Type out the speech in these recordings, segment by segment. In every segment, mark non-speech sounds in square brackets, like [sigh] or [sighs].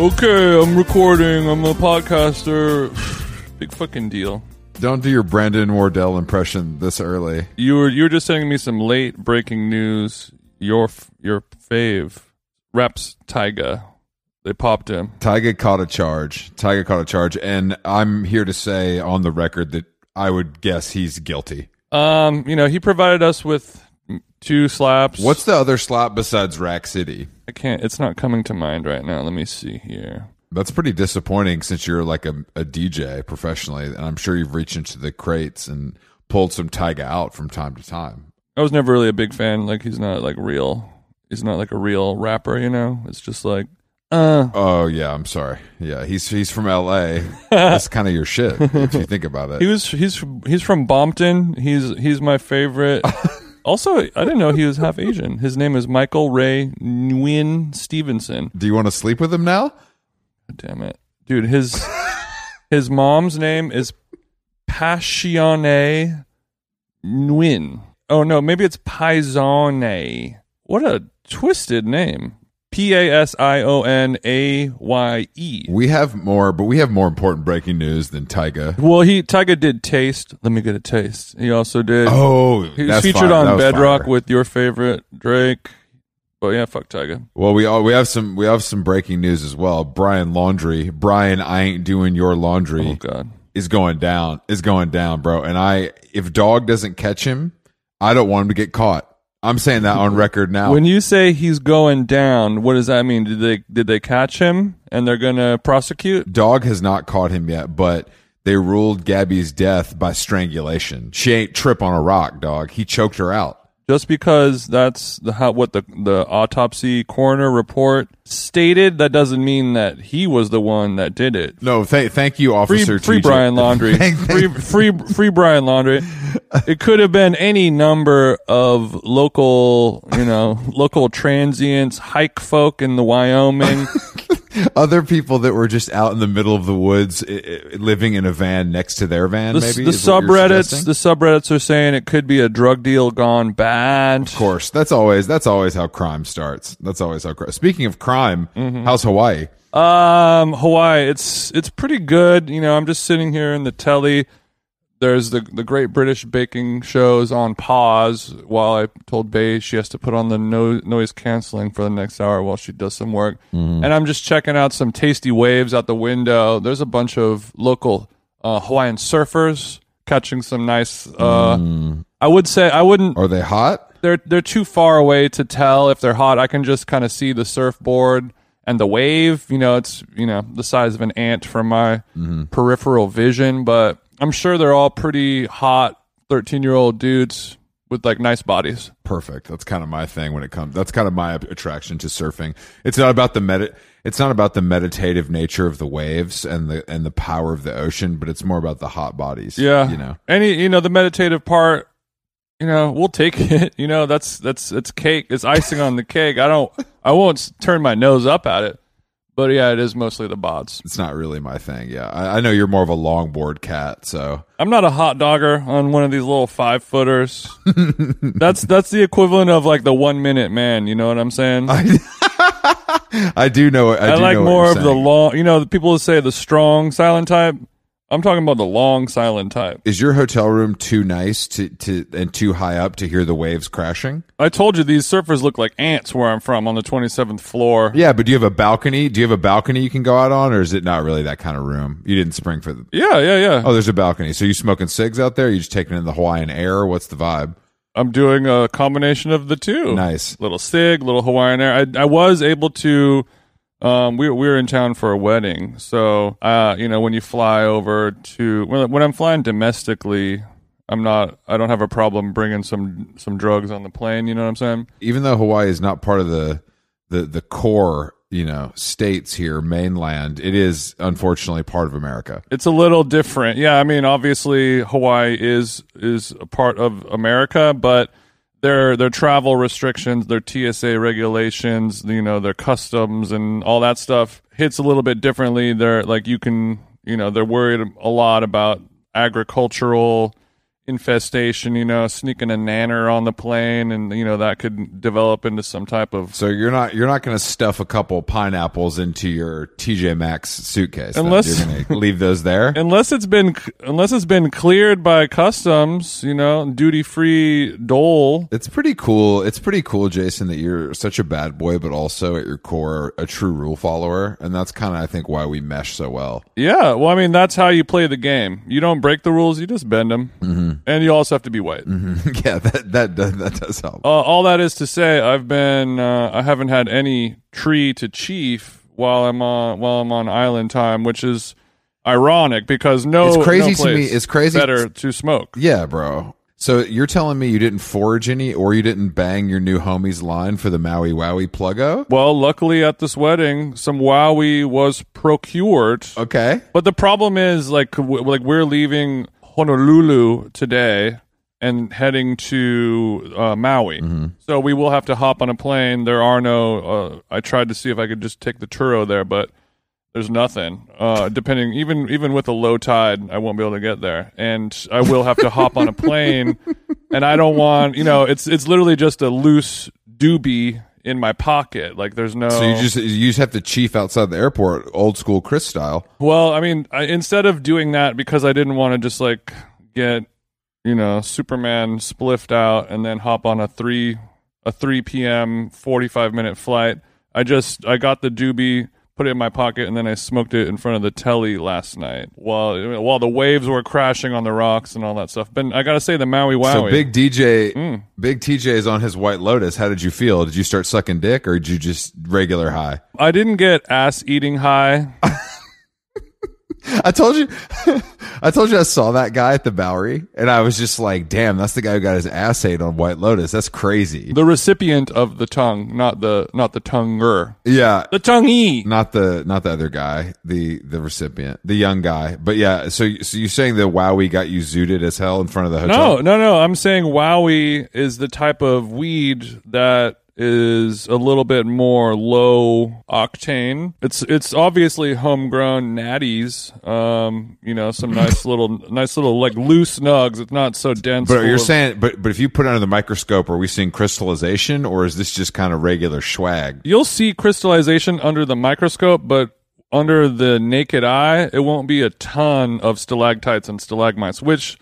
Okay, I'm recording. I'm a podcaster. [sighs] Big fucking deal. Don't do your Brandon Wardell impression this early. You were you were just sending me some late breaking news. Your your fave reps Tyga. They popped him. Tyga caught a charge. Tyga caught a charge, and I'm here to say on the record that I would guess he's guilty. Um, you know, he provided us with two slaps. What's the other slap besides Rack City? I can't. It's not coming to mind right now. Let me see here. That's pretty disappointing since you're like a, a DJ professionally, and I'm sure you've reached into the crates and pulled some Tyga out from time to time. I was never really a big fan. Like he's not like real. He's not like a real rapper. You know. It's just like. Uh, Oh yeah, I'm sorry. Yeah, he's he's from L.A. [laughs] That's kind of your shit if you think about it. he was he's from- he's from Bompton. He's he's my favorite. [laughs] also, I didn't know he was half Asian. His name is Michael Ray Nguyen Stevenson. Do you want to sleep with him now? Damn it, dude. His his mom's name is Passione Nguyen. Oh no, maybe it's Paisone. What a twisted name. P A S I O N A Y E. We have more, but we have more important breaking news than Tyga. Well, he Tyga did taste. Let me get a taste. He also did. Oh, he was featured fire. On was Bedrock fire. with your favorite Drake. But yeah, fuck Tyga. Well, we all we have some we have some breaking news as well. Brian Laundrie, Brian, I ain't doing your laundry. Oh god. is going down is going down bro and i if dog doesn't catch him i don't want him to get caught i'm saying that on record now When you say he's going down, what does that mean? Did they did they catch him and they're gonna prosecute? dog has not caught him yet but they ruled gabby's death by strangulation she ain't trip on a rock dog he choked her out Just because that's the how what the the autopsy coroner report stated, that doesn't mean that he was the one that did it. no th- thank you officer free TJ. Brian [laughs] Laundrie. Thank- free, free, free Brian Laundrie. It could have been any number of local, you know, local transients, hike folk in the Wyoming. [laughs] other people that were just out in the middle of the woods living in a van next to their van The, maybe the is what you're subreddits, the subreddits are saying it could be a drug deal gone bad. Of course, that's always that's always how crime starts. That's always how. Crime. Speaking of crime, Mm-hmm. how's Hawaii? Um, Hawaii, it's it's pretty good. You know, I'm just sitting here in the telly. There's the the Great British Baking shows on pause while I told Bay she has to put on the no, noise canceling for the next hour while she does some work. And I'm just checking out some tasty waves out the window. There's a bunch of local uh, Hawaiian surfers catching some nice. Uh, I would say I wouldn't Are they hot? they're they're too far away to tell if they're hot. I can just kind of see the surfboard and the wave. You know, it's you know the size of an ant from my peripheral vision, but I'm sure they're all pretty hot, thirteen year old dudes with like nice bodies. Perfect. That's kind of my thing when it comes. That's kind of my attraction to surfing. It's not about the med. It's not about the meditative nature of the waves and the and the power of the ocean, but it's more about the hot bodies. Yeah, you know. any you know the meditative part. You know, we'll take [laughs] it. You know, that's that's it's cake. It's icing on the cake. I don't. I won't turn my nose up at it. But yeah, it is mostly the bots. It's not really my thing. Yeah, I, I know you're more of a longboard cat, so I'm not a hot dogger on one of these little five footers. [laughs] that's that's the equivalent of like the one minute man. You know what I'm saying? I, [laughs] I do know. I, do like know what more you're of the long. You know, the people say the strong silent type. I'm talking about the long silent type. Is your hotel room too nice to, to and too high up to hear the waves crashing? I told you these surfers look like ants where I'm from on the 27th floor. Yeah, but do you have a balcony? Do you have a balcony you can go out on, or is it not really that kind of room? You didn't spring for the. Yeah, yeah, yeah. Oh, there's a balcony. So you smoking cigs out there? You just taking in the Hawaiian air? What's the vibe? I'm doing a combination of the two. Nice. Little Sig, little Hawaiian Air. I, I was able to. Um, we we were in town for a wedding, so uh, you know, when you fly over to when when I'm flying domestically, I'm not. I don't have a problem bringing some some drugs on the plane. You know what I'm saying? Even though Hawaii is not part of the the the core, you know, states here, mainland, it is unfortunately part of America. It's a little different. Yeah, I mean, obviously Hawaii is is a part of America, but their their travel restrictions, their TSA regulations, you know, their customs and all that stuff hits a little bit differently. They're like you can, you know, they're worried a lot about agricultural infestation, you know, sneaking a nanner on the plane and you know that could develop into some type of So you're not you're not going to stuff a couple pineapples into your TJ Maxx suitcase. Unless- you're going to leave those there. [laughs] unless it's been unless it's been cleared by customs, you know, duty free dole. It's pretty cool. It's pretty cool, Jason, that you're such a bad boy, but also at your core a true rule follower, and that's kind of I think why we mesh so well. Yeah, well, I mean, that's how you play the game. You don't break the rules; you just bend them, mm-hmm. And you also have to be white. [laughs] yeah, that that does, that does help. Uh, all that is to say, I've been, uh, I haven't had any tree to chief while I'm on while I'm on island time, which is ironic because no, It's crazy no to me- it's crazy- better to smoke. Yeah, bro. So you're telling me you didn't forage any, or you didn't bang your new homie's line for the Maui Wowie pluggo? Well, luckily at this wedding, some wowie was procured. Okay. But the problem is, like, like we're leaving Honolulu today and heading to uh, Maui. So we will have to hop on a plane. There are no. Uh, I tried to see if I could just take the Turo there, but there's nothing. Uh, depending, even even with a low tide, I won't be able to get there, and I will have to hop on a plane. [laughs] And I don't want, you know, it's it's literally just a loose doobie in my pocket. Like there's no. So you just you just have to chief outside the airport, old school Chris style. Well, I mean, I, instead of doing that because I didn't want to just like get, you know, Superman spliffed out and then hop on a three a three p.m. forty five minute flight. I just I got the doobie, put it in my pocket, and then I smoked it in front of the telly last night while while the waves were crashing on the rocks and all that stuff. But I gotta say, the Maui Wowie. So big DJ, Mm. big TJ is on his White Lotus. How did you feel? Did you start sucking dick, or did you just regular high? I didn't get ass eating high. [laughs] [laughs] I told you, [laughs] I told you I saw that guy at the Bowery, and I was just like, "Damn, that's the guy who got his ass ate on White Lotus. That's crazy." the recipient of the tongue, not the not the tonguer. Yeah, The tonguee. not the not the other guy, the the recipient, the young guy. But yeah, so so you saying the Wowie got you zooted as hell in front of the hotel? No, no, no. I'm saying Wowie is the type of weed that is a little bit more low octane. It's it's obviously homegrown natties. Um, you know, some nice little nice little like loose nugs. It's not so dense. But you're of- saying, but but if you put it under the microscope, are we seeing crystallization, or is this just kind of regular swag? you'll see crystallization under the microscope, but under the naked eye, it won't be a ton of stalactites and stalagmites, which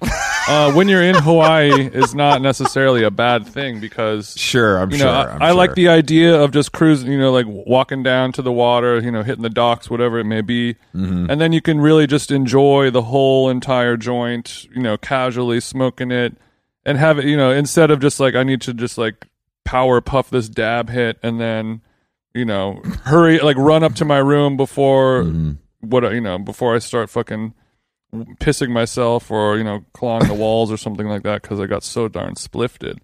uh, [laughs] when you're in Hawaii is not necessarily a bad thing because Sure, I'm you sure. know, I, I'm I like sure. the idea of just cruising, you know, like walking down to the water, you know, hitting the docks, whatever it may be. Mm-hmm. And then you can really just enjoy the whole entire joint, you know, casually smoking it and have it, you know, instead of just like, I need to just like power puff this dab hit and then, you know, hurry, like run up to my room before Mm-hmm. what, you know, before I start fucking pissing myself or, you know, clawing the walls or something like that because I got so darn splifted.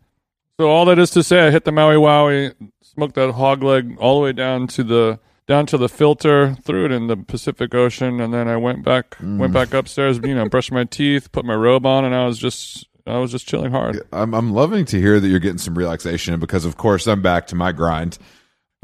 So all that is to say, I hit the Maui Wowie, smoked that hog leg all the way down to the down to the filter, threw it in the Pacific Ocean, and then I went back went back upstairs, you know, brushed my teeth, put my robe on, and I was just I was just chilling hard. I'm I'm loving to hear that you're getting some relaxation because of course I'm back to my grind.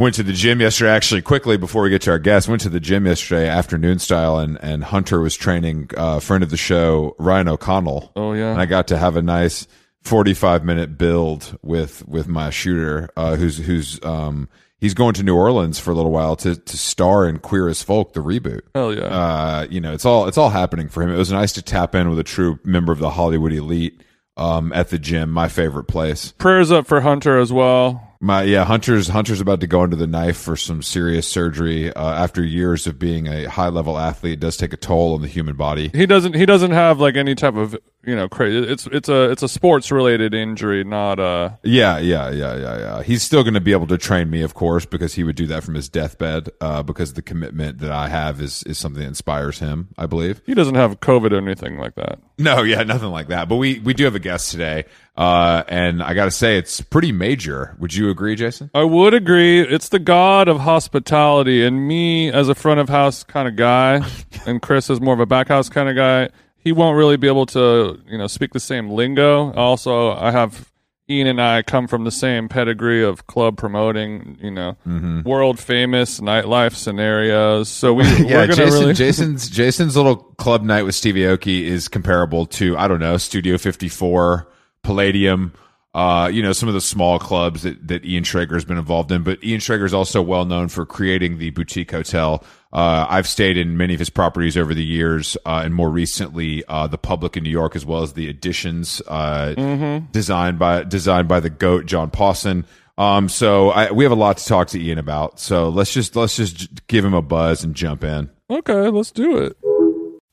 Went to the gym yesterday. Actually, quickly before we get to our guest, went to the gym yesterday afternoon style, and and Hunter was training uh, a friend of the show, Ryan O'Connell. Oh, yeah. and I got to have a nice forty five minute build with with my shooter, uh, who's who's um he's going to New Orleans for a little while to to star in Queer as Folk, the reboot. Hell yeah. Uh, you know, it's all it's all happening for him. It was nice to tap in with a true member of the Hollywood elite um, at the gym, my favorite place. Prayers up for Hunter as well. My yeah, Hunter's Hunter's about to go under the knife for some serious surgery uh, after years of being a high level athlete. It does take a toll on the human body. He doesn't. He doesn't have like any type of you know crazy. It's it's a it's a sports related injury, not a. Yeah, yeah, yeah, yeah, yeah. He's still going to be able to train me, of course, because he would do that from his deathbed. Uh, because the commitment that I have is is something that inspires him. I believe. He doesn't have COVID or anything like that. No, yeah, nothing like that. But we we do have a guest today, uh, and I got to say it's pretty major. Would you agree, Jason? I would agree. It's the god of hospitality, and me as a front of house kind of guy, [laughs] and Chris is more of a back house kind of guy. He won't really be able to, you know, speak the same lingo. Also, I have Ian and I come from the same pedigree of club promoting, you know, mm-hmm. world famous nightlife scenarios. So we, [laughs] Yeah, Jason, really. [laughs] Jason's Jason's little club night with Stevie Aoki is comparable to I don't know Studio 54, Palladium. Uh, you know some of the small clubs that, that Ian Schrager has been involved in, but Ian Schrager is also well known for creating the boutique hotel. Uh, I've stayed in many of his properties over the years, uh, and more recently, uh, the Public in New York, as well as the Editions, uh, designed by designed by the goat John Pawson. Um, so I, we have a lot to talk to Ian about. So let's just let's just give him a buzz and jump in. okay, let's do it.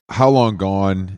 How Long Gone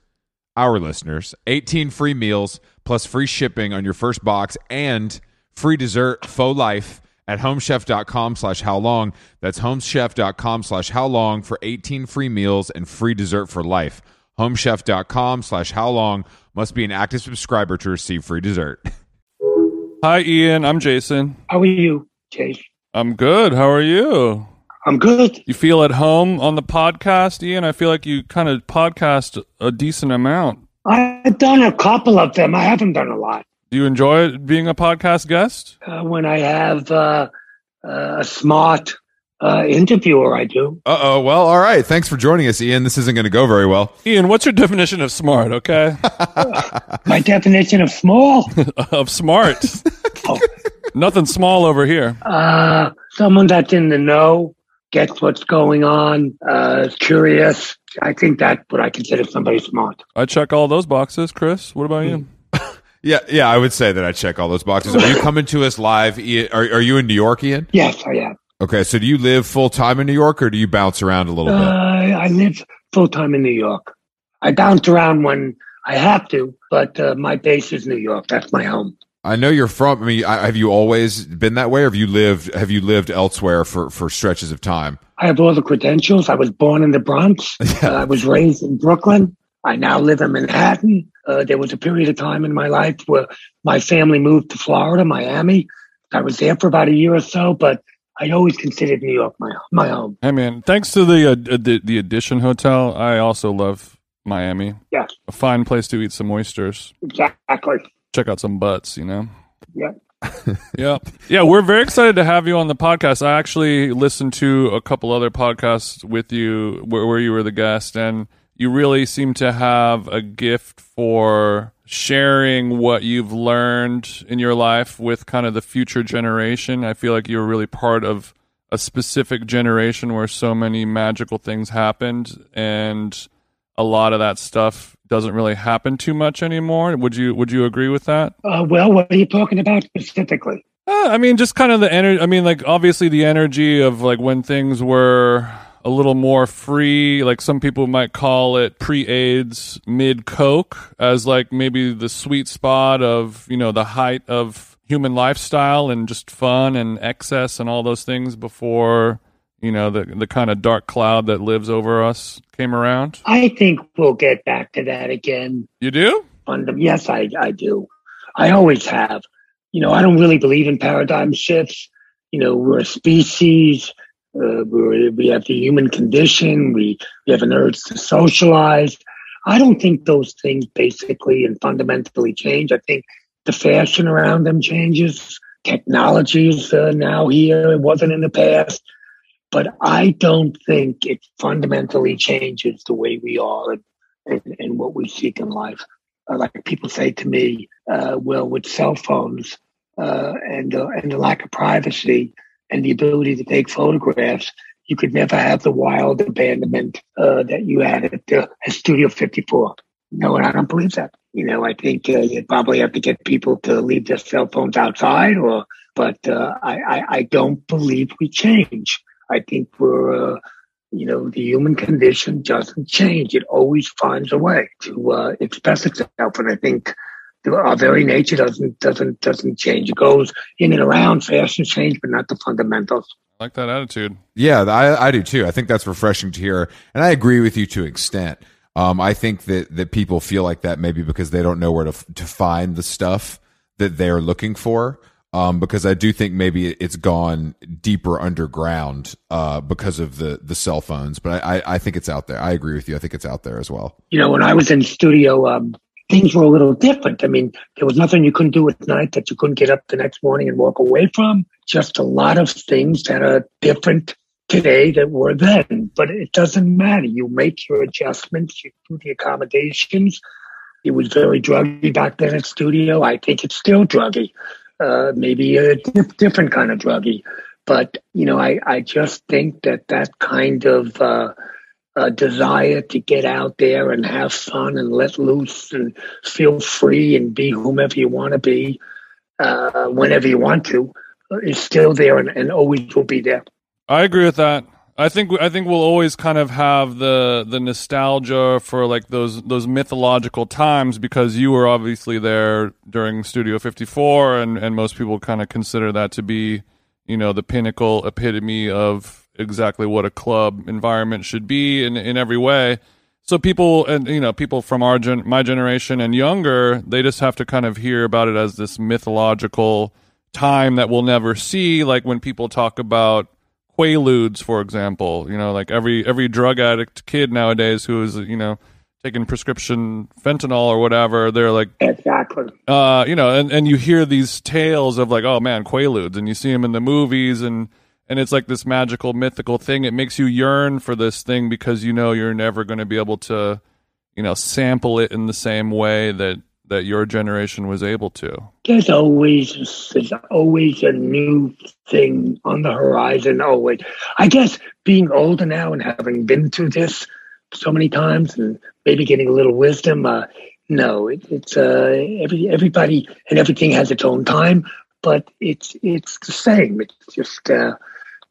our listeners, 18 free meals plus free shipping on your first box and free dessert faux life at homechef.com slash how long. That's homechef.com slash how long for 18 free meals and free dessert for life. Homechef.com slash how long must be an active subscriber to receive free dessert. Hi, Ian. I'm Jason. How are you, Chase? I'm good. How are you? I'm good. You feel at home on the podcast, Ian? I feel like you kind of podcast a decent amount. I've done a couple of them. I haven't done a lot. Do you enjoy being a podcast guest? Uh, when I have uh, uh, a smart uh, interviewer, I do. Uh oh. Well, all right. Thanks for joining us, Ian. This isn't going to go very well. Ian, what's your definition of smart, okay? [laughs] My definition of small, [laughs] of smart. [laughs] oh, Nothing small over here. uh, someone that's in the know, gets what's going on, uh, is curious. I think that's what I consider somebody smart. I check all those boxes. Chris, what about you? [laughs] Yeah, yeah. I would say that I check all those boxes. Are you coming to us live? Ian? Are, are you in New York, Ian? Yes, I am. Okay. So do you live full time in New York or do you bounce around a little Uh, bit? I live full time in New York. I bounce around when I have to, but uh, my base is New York. That's my home. I know you're from. I mean, I, have you always been that way, or have you lived? Have you lived elsewhere for for stretches of time? I have all the credentials. I was born in the Bronx. [laughs] Uh, I was raised in Brooklyn. I now live in Manhattan. Uh, there was a period of time in my life where my family moved to Florida, Miami. I was there for about a year or so, but I always considered New York my my home. Hey, man. Thanks to the uh, the, the Edition Hotel, I also love Miami. Yeah, A fine place to eat some oysters. exactly. Check out some butts. You know. Yeah. [laughs] Yeah. Yeah, we're very excited to have you on the podcast. I actually listened to a couple other podcasts with you where, where you were the guest, and you really seem to have a gift for sharing what you've learned in your life with kind of the future generation. I feel like you're really part of a specific generation where so many magical things happened and a lot of that stuff doesn't really happen too much anymore. Would you would you agree with that? Uh, well, what are you talking about specifically? Uh, I mean, just kind of the energy. I mean, like obviously the energy of like when things were a little more free. Like some people might call it pre-AIDS, mid-Coke, as like maybe the sweet spot of you know the height of human lifestyle and just fun and excess and all those things before you know the the kind of dark cloud that lives over us came around. I think we'll get back to that again. You do? Fundam- yes, I, I do. I always have. You know, I don't really believe in paradigm shifts. You know, we're a species. Uh, we're, we have the human condition. We, we have an urge to socialize. I don't think those things basically and fundamentally change. I think the fashion around them changes. Technology is uh, now here. It wasn't in the past. But I don't think it fundamentally changes the way we are and, and, and what we seek in life. Uh, like people say to me, uh, well, with cell phones uh, and and the lack of privacy and the ability to take photographs, you could never have the wild abandonment uh, that you had at, at Studio 54. No, and I don't believe that. You know, I think uh, you'd probably have to get people to leave their cell phones outside, or but uh, I, I I don't believe we change. I think we're uh, you know, the human condition doesn't change. It always finds a way to uh, express itself. And I think our very nature doesn't doesn't doesn't change. It goes in and around, fashion change, but not the fundamentals. I like that attitude. Yeah, I, I do too. I think that's refreshing to hear, and I agree with you to an extent. Um, I think that that people feel like that maybe because they don't know where to to find the stuff that they're looking for, um, because I do think maybe it's gone deeper underground uh, because of the the cell phones. But I, I, I think it's out there. I agree with you. I think it's out there as well. You know, when I was in studio, um, things were a little different. I mean, there was nothing you couldn't do at night that you couldn't get up the next morning and walk away from. Just a lot of things that are different today that were then. But it doesn't matter. You make your adjustments, you do the accommodations. It was very druggy back then at studio. I think it's still druggy, uh, maybe a dif- different kind of druggy. But, you know, I, I just think that that kind of uh, uh, desire to get out there and have fun and let loose and feel free and be whomever you want to be uh, whenever you want to uh, is still there and, and always will be there. I agree with that. I think I think we'll always kind of have the the nostalgia for like those those mythological times because you were obviously there during Studio 54 and and most people kind of consider that to be, you know, the pinnacle epitome of exactly what a club environment should be in in every way. So people and you know people from our gen, my generation and younger, they just have to kind of hear about it as this mythological time that we'll never see like when people talk about quaaludes, for example. You know, like every every drug addict kid nowadays who is you know taking prescription fentanyl or whatever, they're like exactly. Uh, you know, and and you hear these tales of like, oh man, quaaludes, and you see them in the movies and. And it's like this magical, mythical thing. It makes you yearn for this thing because you know you're never going to be able to, you know, sample it in the same way that that your generation was able to? There's always there's always a new thing on the horizon. Always, I guess being older now and having been through this so many times, and maybe getting a little wisdom. Uh, no, it, it's uh, every everybody and everything has its own time, but it's it's the same. It's just uh,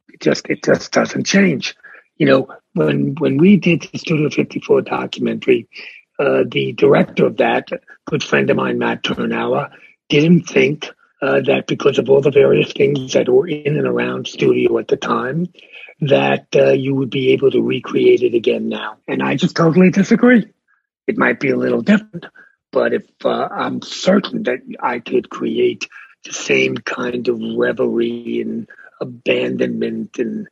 it just it just doesn't change. You know, when when we did the Studio 54 documentary, uh, the director of that, good friend of mine, Matt Tyrnauer, didn't think uh, that because of all the various things that were in and around studio at the time, that uh, you would be able to recreate it again now. And I just totally disagree. It might be a little different, but if uh, I'm certain that I could create the same kind of reverie and abandonment and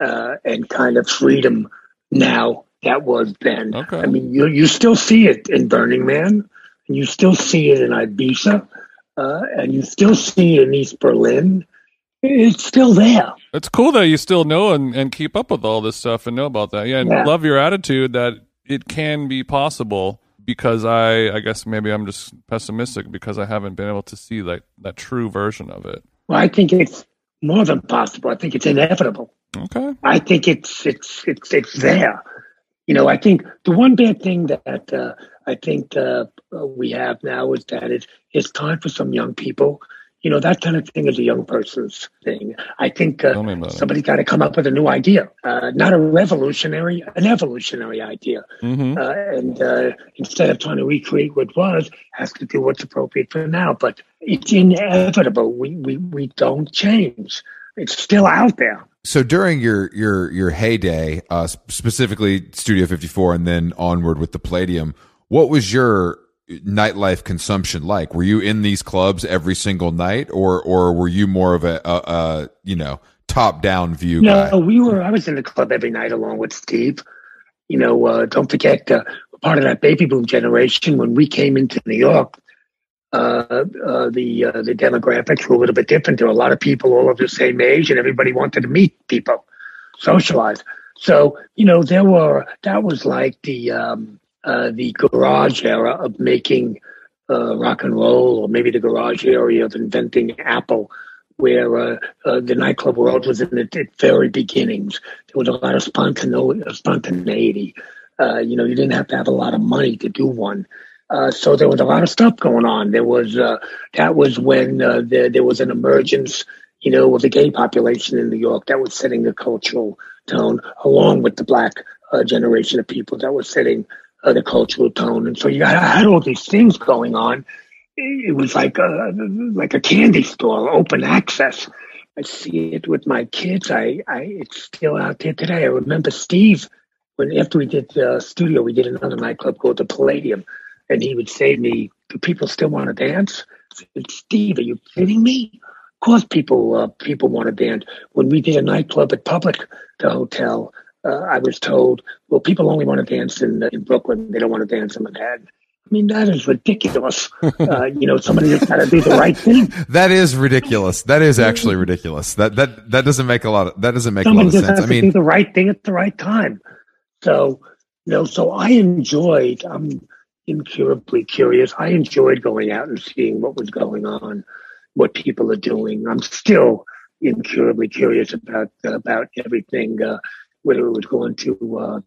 uh, and kind of freedom now that was then. Okay. I mean, you you still see it in Burning Man, and you still see it in Ibiza, uh, and you still see it in East Berlin. It's still there. It's cool that you still know and, and keep up with all this stuff and know about that. Yeah, and yeah. love your attitude that it can be possible because I I guess maybe I'm just pessimistic because I haven't been able to see like that true version of it. Well, I think it's more than possible. I think it's inevitable. Okay. I think it's it's it's it's there you know, I think the one bad thing that uh, I think uh, we have now is that it, it's time for some young people. You know, that kind of thing is a young person's thing. I think uh, somebody got to come up with a new idea, uh, not a revolutionary, an evolutionary idea. Mm-hmm. Uh, and uh, instead of trying to recreate what was, has to do what's appropriate for now. But it's inevitable. We, we, we don't change. It's still out there so during your your your heyday, uh, specifically Studio 54, and then onward with the Palladium, what was your nightlife consumption like? Were you in these clubs every single night, or or were you more of a, a, a you know top down view? No, guy? we were. I was in the club every night along with Steve. You know, uh, don't forget, uh, part of that baby boom generation when we came into New York uh, uh, the uh, the demographics were a little bit different. There were a lot of people all of the same age, and everybody wanted to meet people, socialize. So you know, there were that was like the um, uh, the garage era of making uh, rock and roll, or maybe the garage area of inventing Apple, where the nightclub world was in its very beginnings. There was a lot of spontaneity. you know, you didn't have to have a lot of money to do one. Uh, so there was a lot of stuff going on. There was uh, that was when uh, there, there was an emergence, you know, of the gay population in New York that was setting the cultural tone, along with the black uh, generation of people that was setting uh, the cultural tone. And so you had, had all these things going on. It was like a, like a candy store, open access. I see it with my kids. I, I it's still out there today. I remember Steve when after we did the studio, we did another nightclub called the Palladium and he would say to me, "Do people still want to dance?" Said, "Steve, are you kidding me? Of course, people uh, people want to dance. When we did a nightclub at Public, the hotel, uh, I was told, well, people only want to dance in in Brooklyn. They don't want to dance in Manhattan. I mean, that is ridiculous. [laughs] Uh, you know, somebody has got to do the right thing. [laughs] that is ridiculous. That is actually ridiculous. That that that doesn't make a lot of that doesn't make somebody a lot of sense. I mean, do the right thing at the right time. So, you know, so I enjoyed. I'm incurably curious. I enjoyed going out and seeing what was going on, what people are doing. I'm still incurably curious about about everything, uh, whether it was going to uh,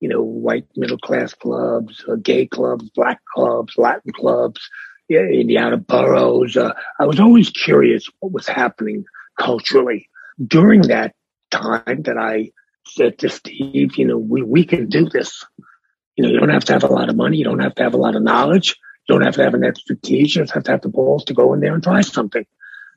you know, white middle class clubs, uh, gay clubs, black clubs, Latin clubs, yeah, in the outer boroughs. Uh, I was always curious what was happening culturally during that time that I said to Steve, you know, we, we can do this. You know, you don't have to have a lot of money. You don't have to have a lot of knowledge. You don't have to have an expertise. You just have to have the balls to go in there and try something.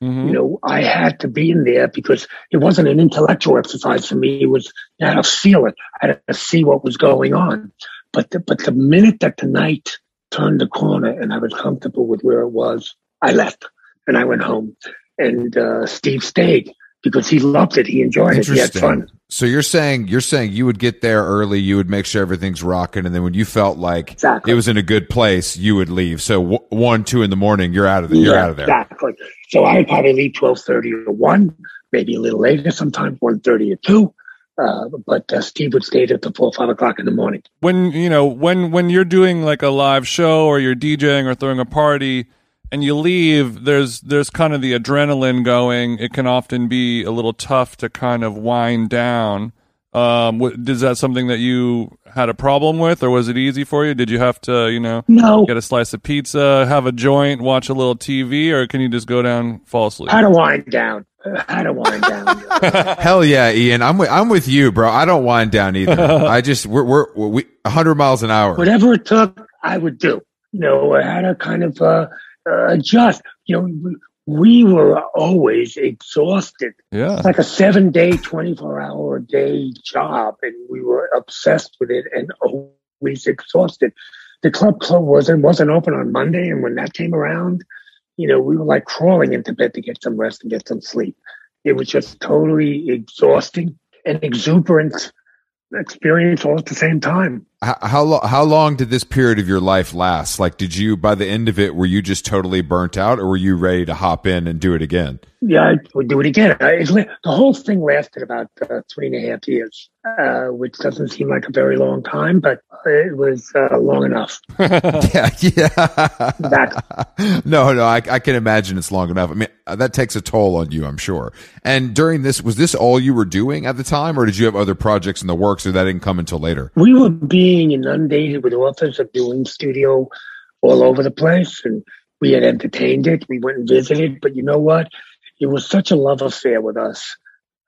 Mm-hmm. You know, I had to be in there because it wasn't an intellectual exercise for me. It was I had to feel it. I had to see what was going on. But the, but the minute that the night turned the corner and I was comfortable with where it was, I left and I went home. And uh, Steve stayed because he loved it. He enjoyed it. He had fun. So you're saying you're saying you would get there early, you would make sure everything's rocking, and then when you felt like exactly. it was in a good place, you would leave. So w- one, two in the morning, you're out of there. You're out of there. Exactly. So I would probably leave twelve thirty or one, maybe a little later, sometimes one thirty or two. Uh, but uh, Steve would stay at the four five o'clock in the morning. When you know when when you're doing like a live show or you're DJing or throwing a party and you leave, there's there's kind of the adrenaline going. It can often be a little tough to kind of wind down. Um, is that something that you had a problem with, or was it easy for you? Did you have to, you know, no. get a slice of pizza, have a joint, watch a little TV, or can you just go down, fall asleep? How to wind down? How to wind down? [laughs] Hell yeah, Ian. I'm with, I'm with you, bro. I don't wind down either. I just we're we're we 100 miles an hour. Whatever it took, I would do. You know, I had a kind of uh, Uh, adjust. You know, we were always exhausted. Yeah. Like a seven day, 24 hour a day job. And we were obsessed with it and always exhausted. The club club wasn't, wasn't open on Monday. And when that came around, you know, we were like crawling into bed to get some rest and get some sleep. It was just totally exhausting and exuberant experience all at the same time. How how, lo- how long did this period of your life last? Like, did you by the end of it were you just totally burnt out, or were you ready to hop in and do it again? Yeah, I would do it again. the whole thing lasted about uh, three and a half years, uh, which doesn't seem like a very long time, but it was uh, long enough. [laughs] yeah, yeah. No, no, I, I, can imagine it's long enough. I mean, uh, that takes a toll on you, I'm sure. And during this, was this all you were doing at the time, or did you have other projects in the works, or that didn't come until later? We were being inundated with offers of doing studio all over the place, and we had entertained it. We went and visited, but you know what? it was such a love affair with us,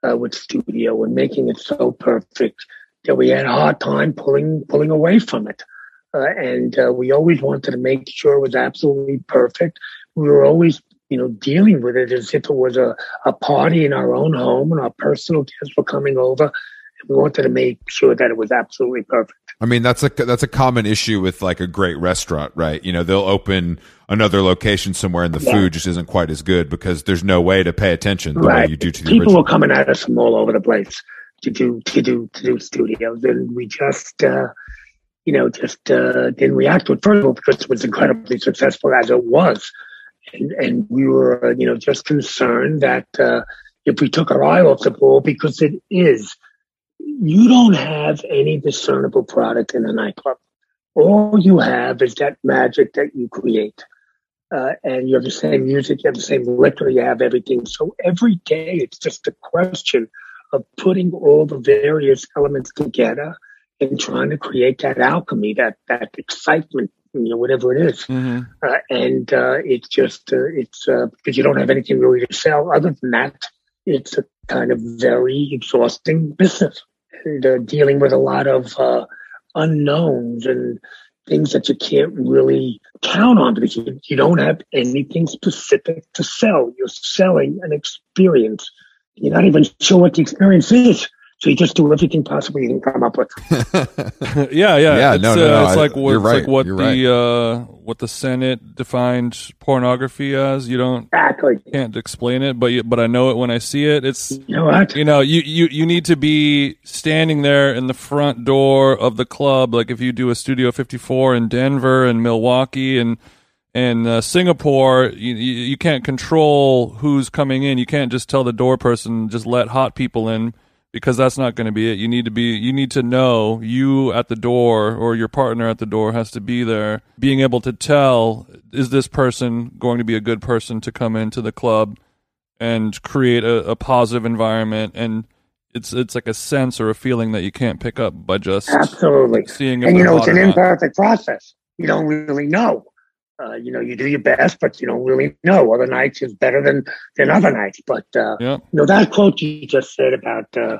uh, with studio and making it so perfect that we had a hard time pulling pulling away from it. Uh, and uh, we always wanted to make sure it was absolutely perfect. We were always, you know, dealing with it as if it was a, a party in our own home and our personal guests were coming over. And we wanted to make sure that it was absolutely perfect. I mean, that's a that's a common issue with like a great restaurant, right? You know, they'll open another location somewhere and the yeah. food just isn't quite as good because there's no way to pay attention the right. way you do to the people original. were coming at us from all over the place to do to do to do studios, and we just uh, you know just uh, didn't react to it. First of all, because it was incredibly successful as it was, and and we were you know just concerned that uh, if we took our eye off the ball, because it is you don't have any discernible product in a nightclub. All you have is that magic that you create. Uh, and you have the same music, you have the same liquor, you have everything. So every day it's just a question of putting all the various elements together and trying to create that alchemy, that that excitement, you know, whatever it is. Mm-hmm. Uh, and uh, it's just uh, it's uh, because you don't have anything really to sell. Other than that, it's a kind of very exhausting business and uh, dealing with a lot of uh, unknowns and things that you can't really count on because you, you don't have anything specific to sell. You're selling an experience. You're not even sure what the experience is. So you just do everything possible you can come up with. [laughs] yeah, yeah, Yeah, It's, no, no, uh, no, It's I- like what, you're like right, what you're the uh, what the Senate defined pornography as. You don't Exactly. can't explain it, but you, but I know it when I see it. It's You know what? you know you, you you need to be standing there in the front door of the club like if you do a studio 54 in denver and milwaukee and and uh, singapore you, you you can't control who's coming in you can't just tell the door person just let hot people in because that's not going to be it you need to be you need to know you at the door or your partner at the door has to be there being able to tell is this person going to be a good person to come into the club and create a, a positive environment and it's it's like a sense or a feeling that you can't pick up by just Absolutely. seeing if And you know, it's an imperfect process. You don't really know. Uh, you know, you do your best, but you don't really know. Other nights is better than than other nights. But uh, Yeah. you know, that quote you just said about uh,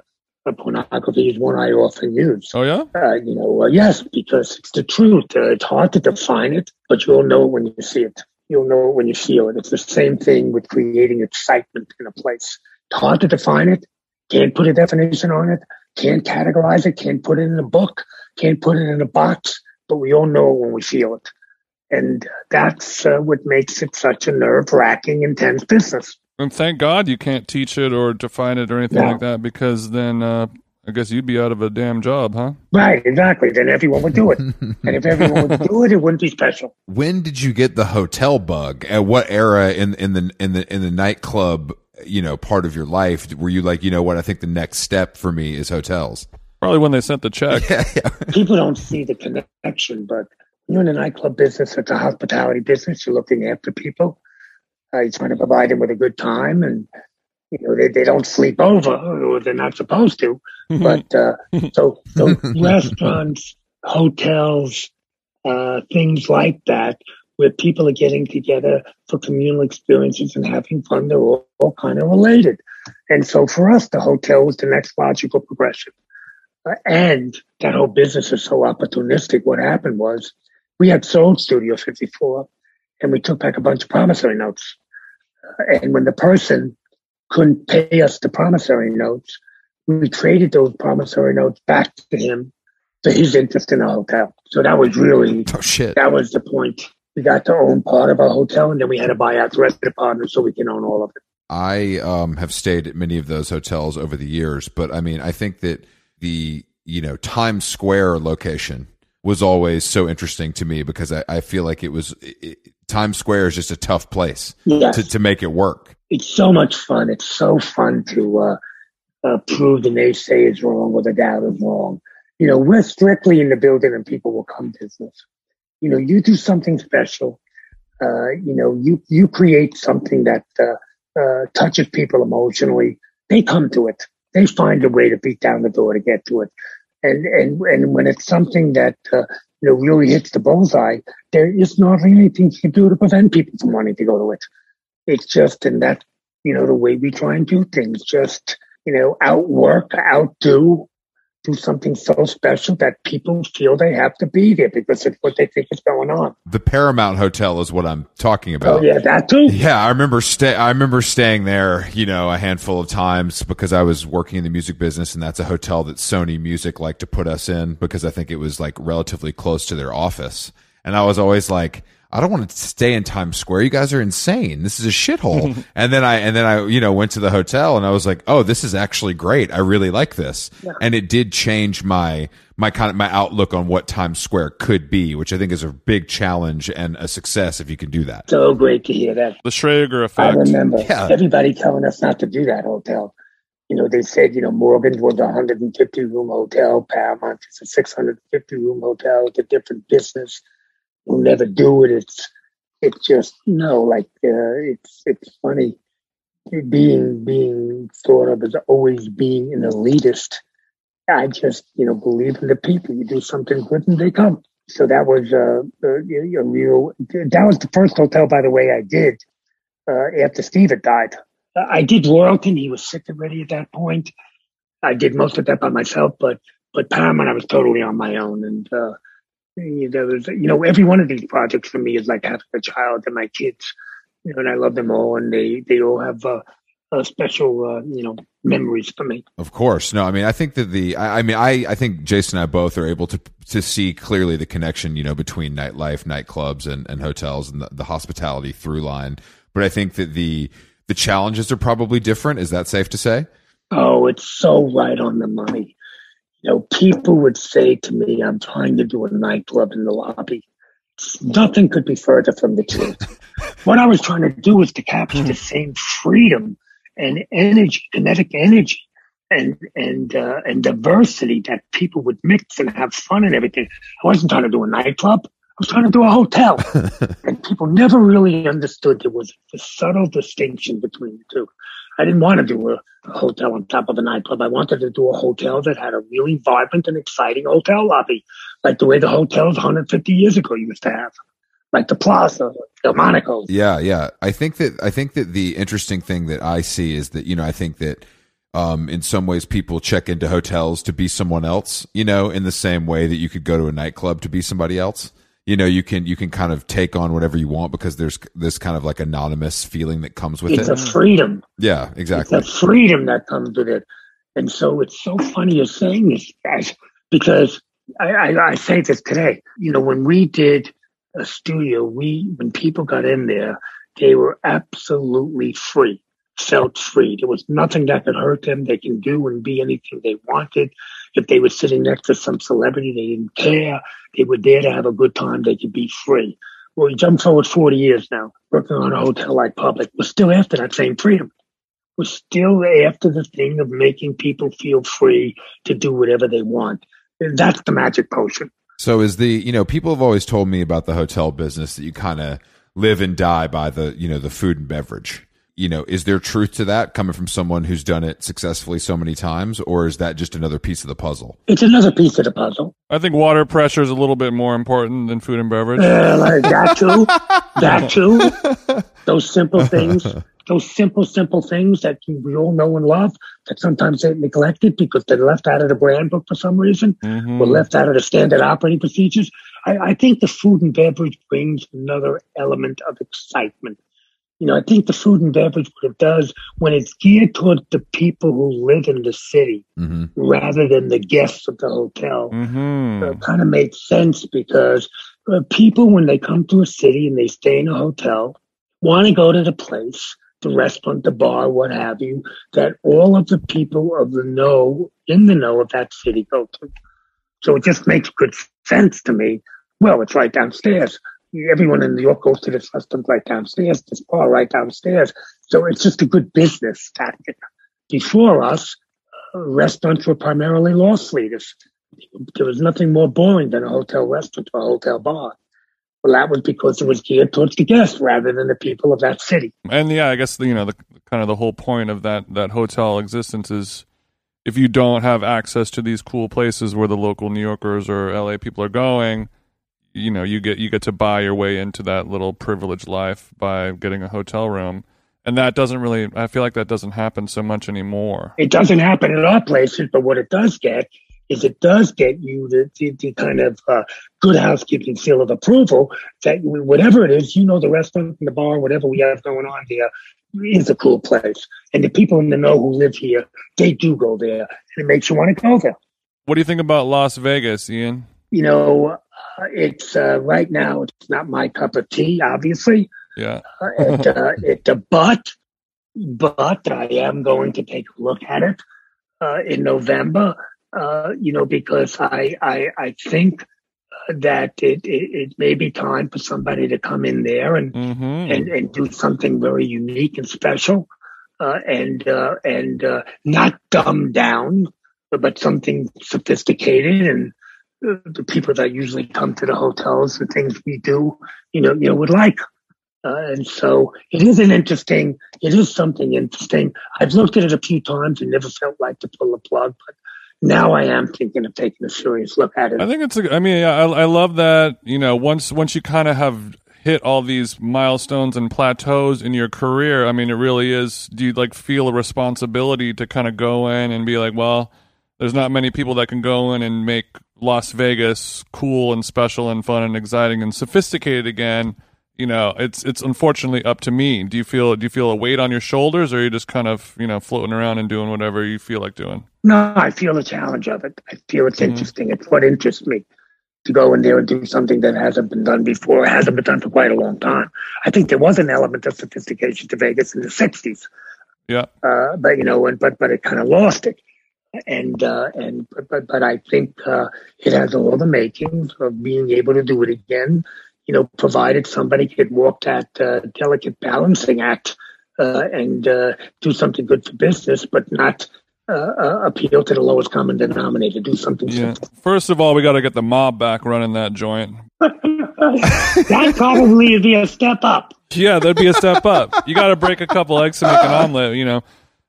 pornography is one I often use. Oh yeah. Uh, you know, uh, yes, because it's the truth. Uh, it's hard to define it, but you'll know it when you see it. You'll know it when you feel it. It's the same thing with creating excitement in a place. It's hard to define it. Can't put a definition on it. Can't categorize it. Can't put it in a book. Can't put it in a box. But we all know it when we feel it. And that's uh, what makes it such a nerve wracking, intense business. And thank God you can't teach it or define it or anything No. like that because then uh, I guess you'd be out of a damn job, huh? Right, exactly. Then everyone would do it. [laughs] and if everyone would do it, it wouldn't be special. when did you get the hotel bug? At what era in in the in the in the nightclub, you know, part of your life were you like, you know what, I think the next step for me is hotels. Probably when they sent the check. [laughs] people don't see the connection, but you're in the nightclub business, it's a hospitality business. You're looking after people. Uh, you're trying to provide them with a good time, and you know they, they don't sleep over, or they're not supposed to. But uh, [laughs] so so restaurants, hotels, uh, things like that, where people are getting together for communal experiences and having fun, they're all, all kind of related. And so for us, the hotel was the next logical progression. Uh, and that whole business is so opportunistic. What happened was we had sold Studio 54 and we took back a bunch of promissory notes. Uh, and when the person couldn't pay us the promissory notes, we traded those promissory notes back to him for his interest in the hotel. So that was really, Oh shit. that was the point. We got to own part of our hotel and then we had to buy out the rest of the partners so we can own all of it. I um, have stayed at many of those hotels over the years, but I mean, I think that the you know Times Square location was always so interesting to me because I, I feel like it was it, Times Square is just a tough place Yes. to, to make it work. it's so much fun. It's so fun to uh, uh, prove the naysayers wrong or the doubters wrong. You know, we're strictly in the building and people will come to business. You know, you do something special. Uh, you know, you you create something that uh, uh, touches people emotionally. They come to it. They find a way to beat down the door to get to it. And and and when it's something that uh, you know really hits the bullseye, there is not anything you can do to prevent people from wanting to go to it. It's just in that, you know, the way we try and do things, just, you know, outwork, outdo, do something so special that people feel they have to be there because it's what they think is going on. The Paramount Hotel is what I'm talking about. Oh, about. yeah, that too. Yeah, I remember stay. I remember staying there, you know, a handful of times because I was working in the music business, and that's a hotel that Sony Music liked to put us in because I think it was like relatively close to their office. And I was always like, I don't want to stay in Times Square. You guys are insane. This is a shithole. [laughs] and then I and then I, you know, went to the hotel and I was like, oh, this is actually great. I really like this. And it did change my my kind of my outlook on what Times Square could be, which I think is a big challenge and a success if you can do that. So great to hear that. The Schrager I remember Yeah. everybody telling us not to do that hotel. You know, they said, you know, Morgan's was a 150 room hotel, Paramount is a 650 room hotel. It's a different business. We'll never do it. It's, it's just, no, like, uh, it's, it's funny being, being thought of as always being an elitist. I just, you know, believe in the people. You do something good and they come. So that was uh, a, a real, that was the first hotel, by the way, I did uh, after Steve had died. Uh, I did Royalton. He was sick already at that point. I did most of that by myself, but but Paramount I was totally on my own. And uh, there was, you know, every one of these projects for me is like having a child and my kids. You know, and I love them all, and they they all have uh, a special, uh, you know, memories for me. Of course. No, I mean, I think that the, I, I mean, I, I think Jason and I both are able to, to see clearly the connection, you know, between nightlife, nightclubs and, and hotels and the, the hospitality through line. But I think that the, the challenges are probably different. Is that safe to say? Oh, it's so right on the money. You know, people would say to me, I'm trying to do a nightclub in the lobby. Nothing could be further from the truth. [laughs] what I was trying to do was to capture the same freedom and energy, kinetic energy and and uh, and diversity that people would mix and have fun and everything. I wasn't trying to do a nightclub. I was trying to do a hotel, [laughs] and people never really understood there was a subtle distinction between the two. I didn't want to do a, a hotel on top of a nightclub. I wanted to do a hotel that had a really vibrant and exciting hotel lobby, like the way the hotels 150 years ago used to have like the Plaza, the Monaco. Yeah, yeah. I think that I think that the interesting thing that I see is that you know I think that um, in some ways people check into hotels to be someone else. You know, in the same way that you could go to a nightclub to be somebody else. You know, you can you can kind of take on whatever you want because there's this kind of like anonymous feeling that comes with it's it. It's a freedom. Yeah, exactly. It's a freedom that comes with it, and so it's so funny you're saying this, guys, because I, I, I say this today. You know, when we did a studio, we when people got in there, they were absolutely free, felt free. There was nothing that could hurt them. They can do and be anything they wanted. If they were sitting next to some celebrity, they didn't care. They were there to have a good time. They could be free. Well, we jump forward 40 years now, working on a hotel like Public. We're still after that same freedom. We're still after the thing of making people feel free to do whatever they want. And that's the magic potion. So is the you know people have always told me about the hotel business that you kind of live and die by the you know the food and beverage. You know, is there truth to that coming from someone who's done it successfully so many times, or is that just another piece of the puzzle? It's another piece of the puzzle. I think water pressure is a little bit more important than food and beverage. Uh, like that too. [laughs] that too. [laughs] Those simple things those simple, simple things that we all know and love that sometimes get neglected because they're left out of the brand book for some reason mm-hmm. or left out of the standard operating procedures. I, I, think the food and beverage brings another element of excitement. You know, I think the food and beverage, what it does when it's geared toward the people who live in the city mm-hmm. rather than the guests of the hotel, mm-hmm. uh, kind of makes sense because uh, people, when they come to a city and they stay in a hotel, want to go to the place the restaurant, the bar, what have you, that all of the people of the know, in the know of that city go to. So it just makes good sense to me. Well, it's right downstairs. Everyone in New York goes to this restaurant right downstairs, this bar right downstairs. So it's just a good business tactic. Before us, uh, restaurants were primarily loss leaders. There was nothing more boring than a hotel restaurant or a hotel bar. Well, that was because it was geared towards the guests rather than the people of that city. And yeah, I guess the, you know the kind of the whole point of that that hotel existence is if you don't have access to these cool places where the local New Yorkers or LA people are going, you know, you get you get to buy your way into that little privileged life by getting a hotel room. And that doesn't really I feel like that doesn't happen so much anymore. It doesn't happen in our places, but what it does get is it does get you the, the, the kind of uh, good housekeeping seal of approval that whatever it is, you know, the restaurant and the bar, whatever we have going on there is a cool place. And the people in the know who live here, they do go there and it makes you want to go there. What do you think about Las Vegas, Ian? You know, it's uh, right now, it's not my cup of tea, obviously. Yeah. uh, it, uh, [laughs] it, uh, but, but I am going to take a look at it uh, in November uh, you know, because I, I, I think that it, it, it, may be time for somebody to come in there and, mm-hmm. and, and do something very unique and special, uh, and, uh, and, uh, not dumbed down, but something sophisticated and, uh, the people that usually come to the hotels, the things we do, you know, you know, would like. Uh, and so it is an interesting, it is something interesting. I've looked at it a few times and never felt like to pull the plug, but now I am thinking of taking a serious look at it. I think it's. A, I mean, I, I love that. You know, once once you kind of have hit all these milestones and plateaus in your career, I mean, it really is. Do you like feel a responsibility to kind of go in and be like, well, there's not many people that can go in and make Las Vegas cool and special and fun and exciting and sophisticated again. you know, it's it's unfortunately up to me. Do you feel do you feel a weight on your shoulders, or are you just kind of you know floating around and doing whatever you feel like doing? No, I feel the challenge of it. I feel it's Mhm. interesting. It's what interests me to go in there and do something that hasn't been done before, hasn't been done for quite a long time. I think there was an element of sophistication to Vegas in the '60s, Yeah. uh, but you know, and but but it kind of lost it. And uh, and but, but I think uh, it has all the makings of being able to do it again. You know, provided somebody could walk that uh, delicate balancing act uh, and uh, do something good for business, but not uh, uh, appeal to the lowest common denominator. Do something Yeah. simple. First of all, we got to get the mob back running that joint. [laughs] that probably would be a step up. Yeah, that'd be a step up. You got to break a couple eggs to make an omelet, you know.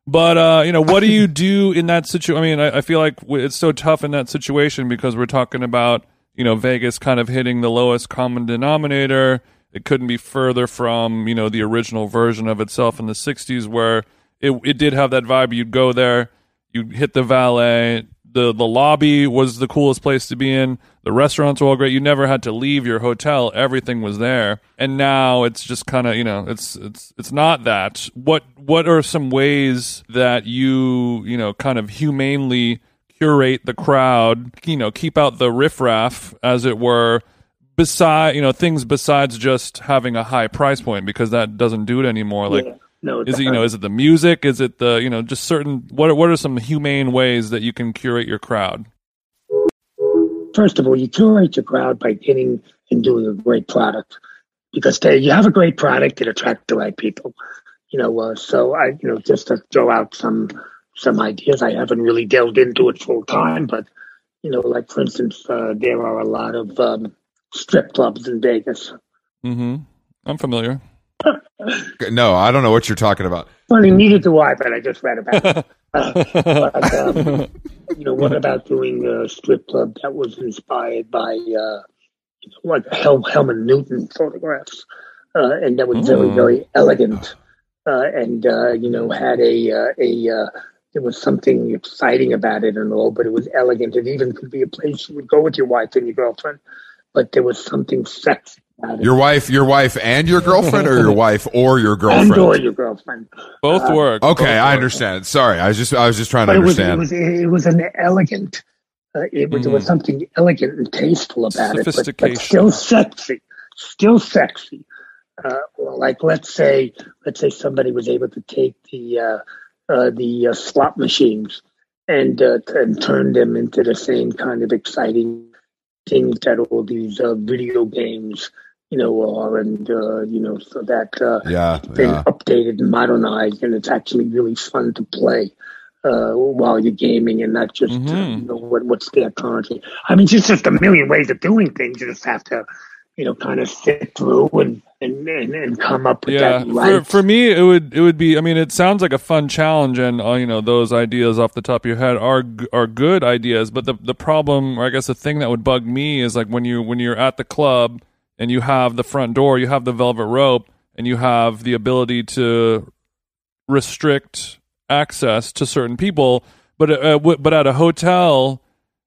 But uh, you know, what do you do in that situation? I mean, I, I feel like it's so tough in that situation because we're talking about you know Vegas kind of hitting the lowest common denominator. It couldn't be further from you know the original version of itself in the '60s, where it it did have that vibe. You'd go there, you'd hit the valet. The The lobby was the coolest place to be in. The restaurants were all great. You never had to leave your hotel. Everything was there. And now it's just kind of you know it's it's it's not that. What what are some ways that you you know kind of humanely curate the crowd? You know, keep out the riffraff, as it were. Beside you know things besides just having a high price point because that doesn't do it anymore. Like Yeah. No, is it you know is it the music? Is it the you know just certain what are, what are some humane ways that you can curate your crowd? first of all, you curate your crowd by getting and doing a great product because they, you have a great product that attracts the right people. You know, uh, so I, you know, just to throw out some some ideas. I haven't really delved into it full time, but you know, like for instance, uh, there are a lot of um, strip clubs in Vegas. Mm-hmm. I'm familiar. No, I don't know what you're talking about. Funny, needed do I, but I just read about it. Uh, but, um, you know, what about doing a strip club that was inspired by, uh, you like Hel- Helmut Newton photographs, uh, and that was very, Mm. very elegant, uh, and uh, you know, had a uh, a uh, there was something exciting about it and all, but it was elegant. It even could be a place you would go with your wife and your girlfriend, but there was something sexy about it. Your wife, your wife, and your girlfriend, or your [laughs] wife or your and girlfriend? or your girlfriend. Both work. Okay, Both I work. understand. Sorry, I was just I was just trying to but it was, it was it was an elegant. Uh, it was there was something elegant and tasteful about it, but, but still sexy, still sexy. Uh, well, like let's say let's say somebody was able to take the uh, uh, the uh, slot machines and uh, t- and turn them into the same kind of exciting things that all these uh, video games, you know, are, and uh, you know, so that uh, yeah, been yeah. updated and modernized, and it's actually really fun to play uh, while you're gaming, and not just uh, Mhm. you know what, what's there currently. I mean, just just a million ways of doing things. You just have to, you know, kind of sit through and and, and, and come up with Yeah, that right. for, for me, it would it would be. I mean, it sounds like a fun challenge, and uh, you know, those ideas off the top of your head are are good ideas. But the the problem, or I guess the thing that would bug me, is like when you when you're at the club and you have the front door, you have the velvet rope, and you have the ability to restrict access to certain people. But uh, w- but at a hotel,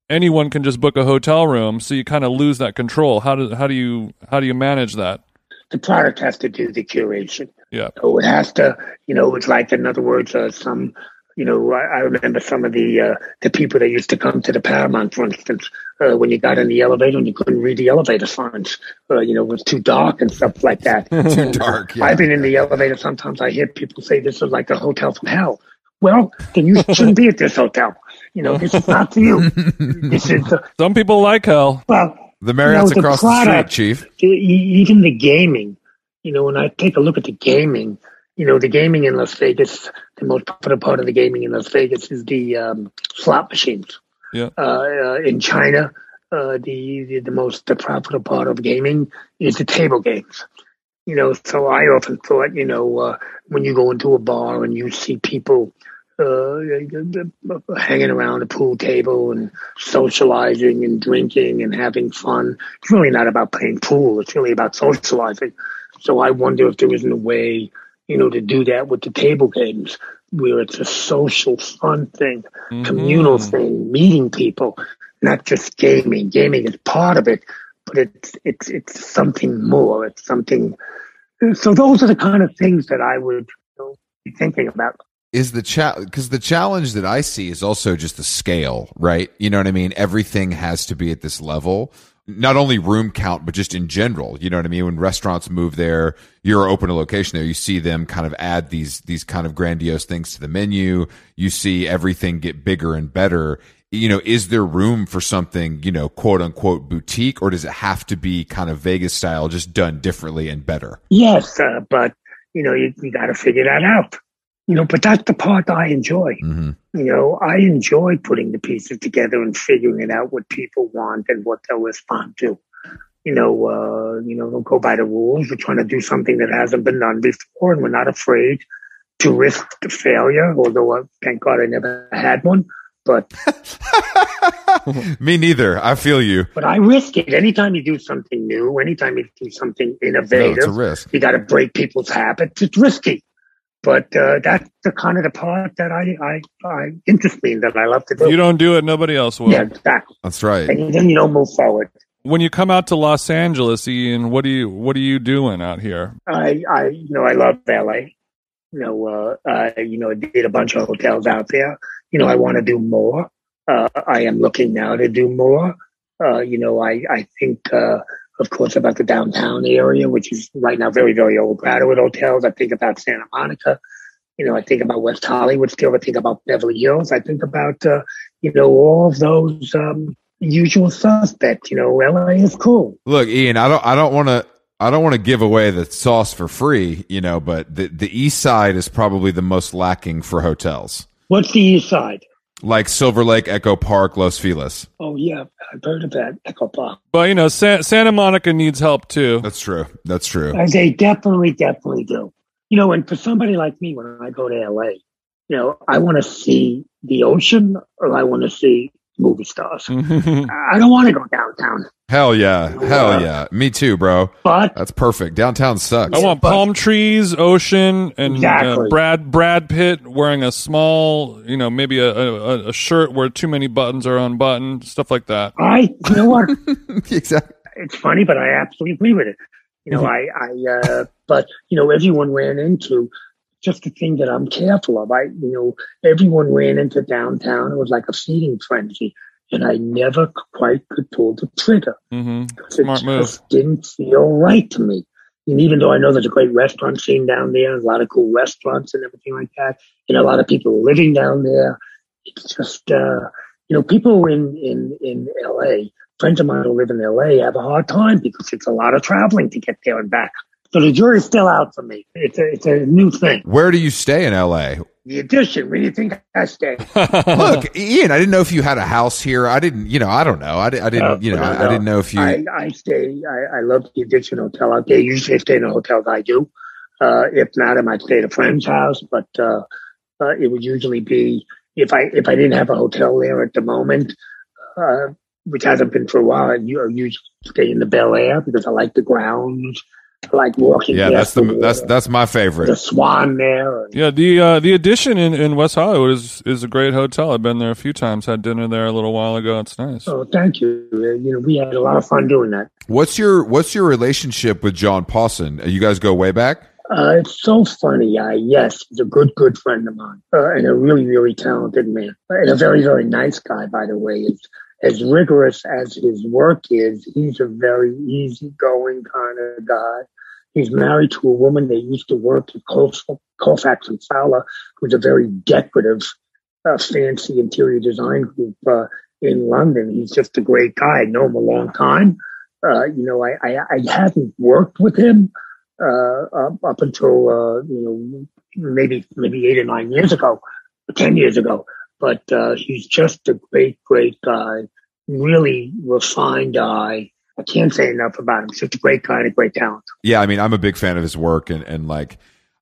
anyone can just book a hotel room, so you kind of lose that control. How do how do you how do you manage that? the product has to do the curation. Yeah. So it has to, you know, it's like, in other words, uh, some, you know, I, I remember some of the uh, the people that used to come to the Paramount, for instance, uh, when you got in the elevator and you couldn't read the elevator signs, uh, you know, it was too dark and stuff like that. [laughs] Too dark. Yeah. I've been in the elevator. Sometimes I hear people say this is like a hotel from hell. Well, then you shouldn't be at this hotel. You know, this is not for you. [laughs] This is, uh, Some people like hell. well, the Marriott's you know, the across the street, Chief. e- even the gaming, you know, when I take a look at the gaming, you know, the gaming in Las Vegas, the most popular part of the gaming in Las Vegas is the um, slot machines. Yeah. Uh, uh, in China, uh, the, the the most the popular part of gaming is the table games. You know, so I often thought, you know, when you go into a bar and you see people uh, hanging around a pool table and socializing and drinking and having fun. It's really not about playing pool. It's really about socializing. So I wonder if there isn't a way, you know, to do that with the table games where it's a social fun thing, communal Mhm. thing, meeting people, not just gaming. Gaming is part of it, but it's it's it's something more. It's something. So those are the kind of things that I would you know, be thinking about. is the challenge because the challenge that I see is also just the scale, right? You know what I mean? Everything has to be at this level. Not only room count, but just in general. You know what I mean? When restaurants move there, you're open a location there, you see them kind of add these these kind of grandiose things to the menu. You see everything get bigger and better. You know, is there room for something, you know, quote unquote boutique, or does it have to be kind of Vegas style, just done differently and better? Yes, uh, but you know you, you got to figure that out. You know, but that's the part I enjoy. hmm You know, I enjoy putting the pieces together and figuring it out what people want and what they'll respond to. You know, uh, you know, don't go by the rules. We're trying to do something that hasn't been done before, and we're not afraid to risk the failure. Although, uh, thank God, I never had one. But [laughs] Me neither. I feel you. but I risk it. Anytime you do something new, anytime you do something No, innovative, it's a risk. you got to break people's habits. It's risky, but uh, that's the kind of the part that I I, I interest me in that I love to do. You don't do it, nobody else will. yeah, exactly. That's right. And then you don't move forward. When you come out to Los Angeles, Ian, what do you what are you doing out here? I I you know I love LA. You know, uh, I you know did a bunch of hotels out there. You know, I want to do more. Uh, I am looking now to do more. Uh, you know, I I think. Of course, about the downtown area, which is right now very, very overcrowded with hotels. I think about Santa Monica. You know, I think about West Hollywood still. I think about Beverly Hills. I think about, uh, you know, all of those um, usual suspects. You know, LA is cool. Look, Ian, I don't I don't want to I don't want to give away the sauce for free, you know, but the the east side is probably the most lacking for hotels. What's the east side? Like Silver Lake, Echo Park, Los Feliz. Oh, yeah, I've heard of that. Echo Park. But you know, Sa- Santa Monica needs help too. That's true. That's true. Uh, They definitely, definitely do. You know, and for somebody like me, when I go to LA, you know, I want to see the ocean or I want to see movie stars. I don't want to go downtown, Hell yeah. Hell yeah. Me too, bro. but That's perfect. Downtown sucks. I want but- palm trees, ocean, and uh, Brad Brad Pitt wearing a small, you know, maybe a, a, a shirt where too many buttons are unbuttoned, stuff like that. I, you know what? [laughs] exactly. it's funny, but I absolutely agree with it. You know, I, I, uh, but you know, everyone ran into just the thing that I'm careful of. I, you know, everyone ran into downtown. It was like a feeding frenzy, and I never quite could pull the trigger. hmm It Smart move. just didn't feel right to me. And even though I know there's a great restaurant scene down there, a lot of cool restaurants and everything like that, and a lot of people living down there, it's just, uh, you know, people in, in, in LA, friends of mine who live in LA have a hard time because it's a lot of traveling to get there and back. So the jury's still out for me. It's a, it's a new thing. Where do you stay in LA? The Edition, where do you think I stay? [laughs] Look, Ian, I didn't know if you had a house here. I didn't, you know, I don't know. I, di- I didn't, Uh, you know, I, I didn't know if you. I, I stay. I, I love the Edition Hotel out there. Usually, I stay in the hotels I do. Uh, if not, I might stay at a friend's house. But uh, uh, it would usually be if I if I didn't have a hotel there at the moment, uh, which hasn't been for a while. I usually stay in the Bel Air because I like the grounds. I like walking. yeah, that's the that's that's my favorite. the Swan there. and- Yeah, the uh, the Edition in, in West Hollywood is is a great hotel. I've been there a few times. Had dinner there a little while ago. It's nice. Oh, thank you. Uh, You know, we had a lot of fun doing that. What's your What's your relationship with John Pawson? You guys go way back. Uh, it's so funny. Uh, yes, he's a good, good friend of mine, uh, and a really, really talented man, and a very, very nice guy, by the way. As, as rigorous as his work is, he's a very easygoing kind of guy. He's married to a woman that used to work at Colefax and Fowler, who's a very decorative, uh, fancy interior design group uh, in London. He's just a great guy. I know him a long time. Uh, you know, I, I, I hadn't worked with him uh, up, up until uh, you know maybe maybe eight or nine years ago, ten years ago. But uh, he's just a great, great guy. Really refined guy. I can't say enough about him. He's just a great guy and a great talent. Yeah, I mean, I'm a big fan of his work, and and like,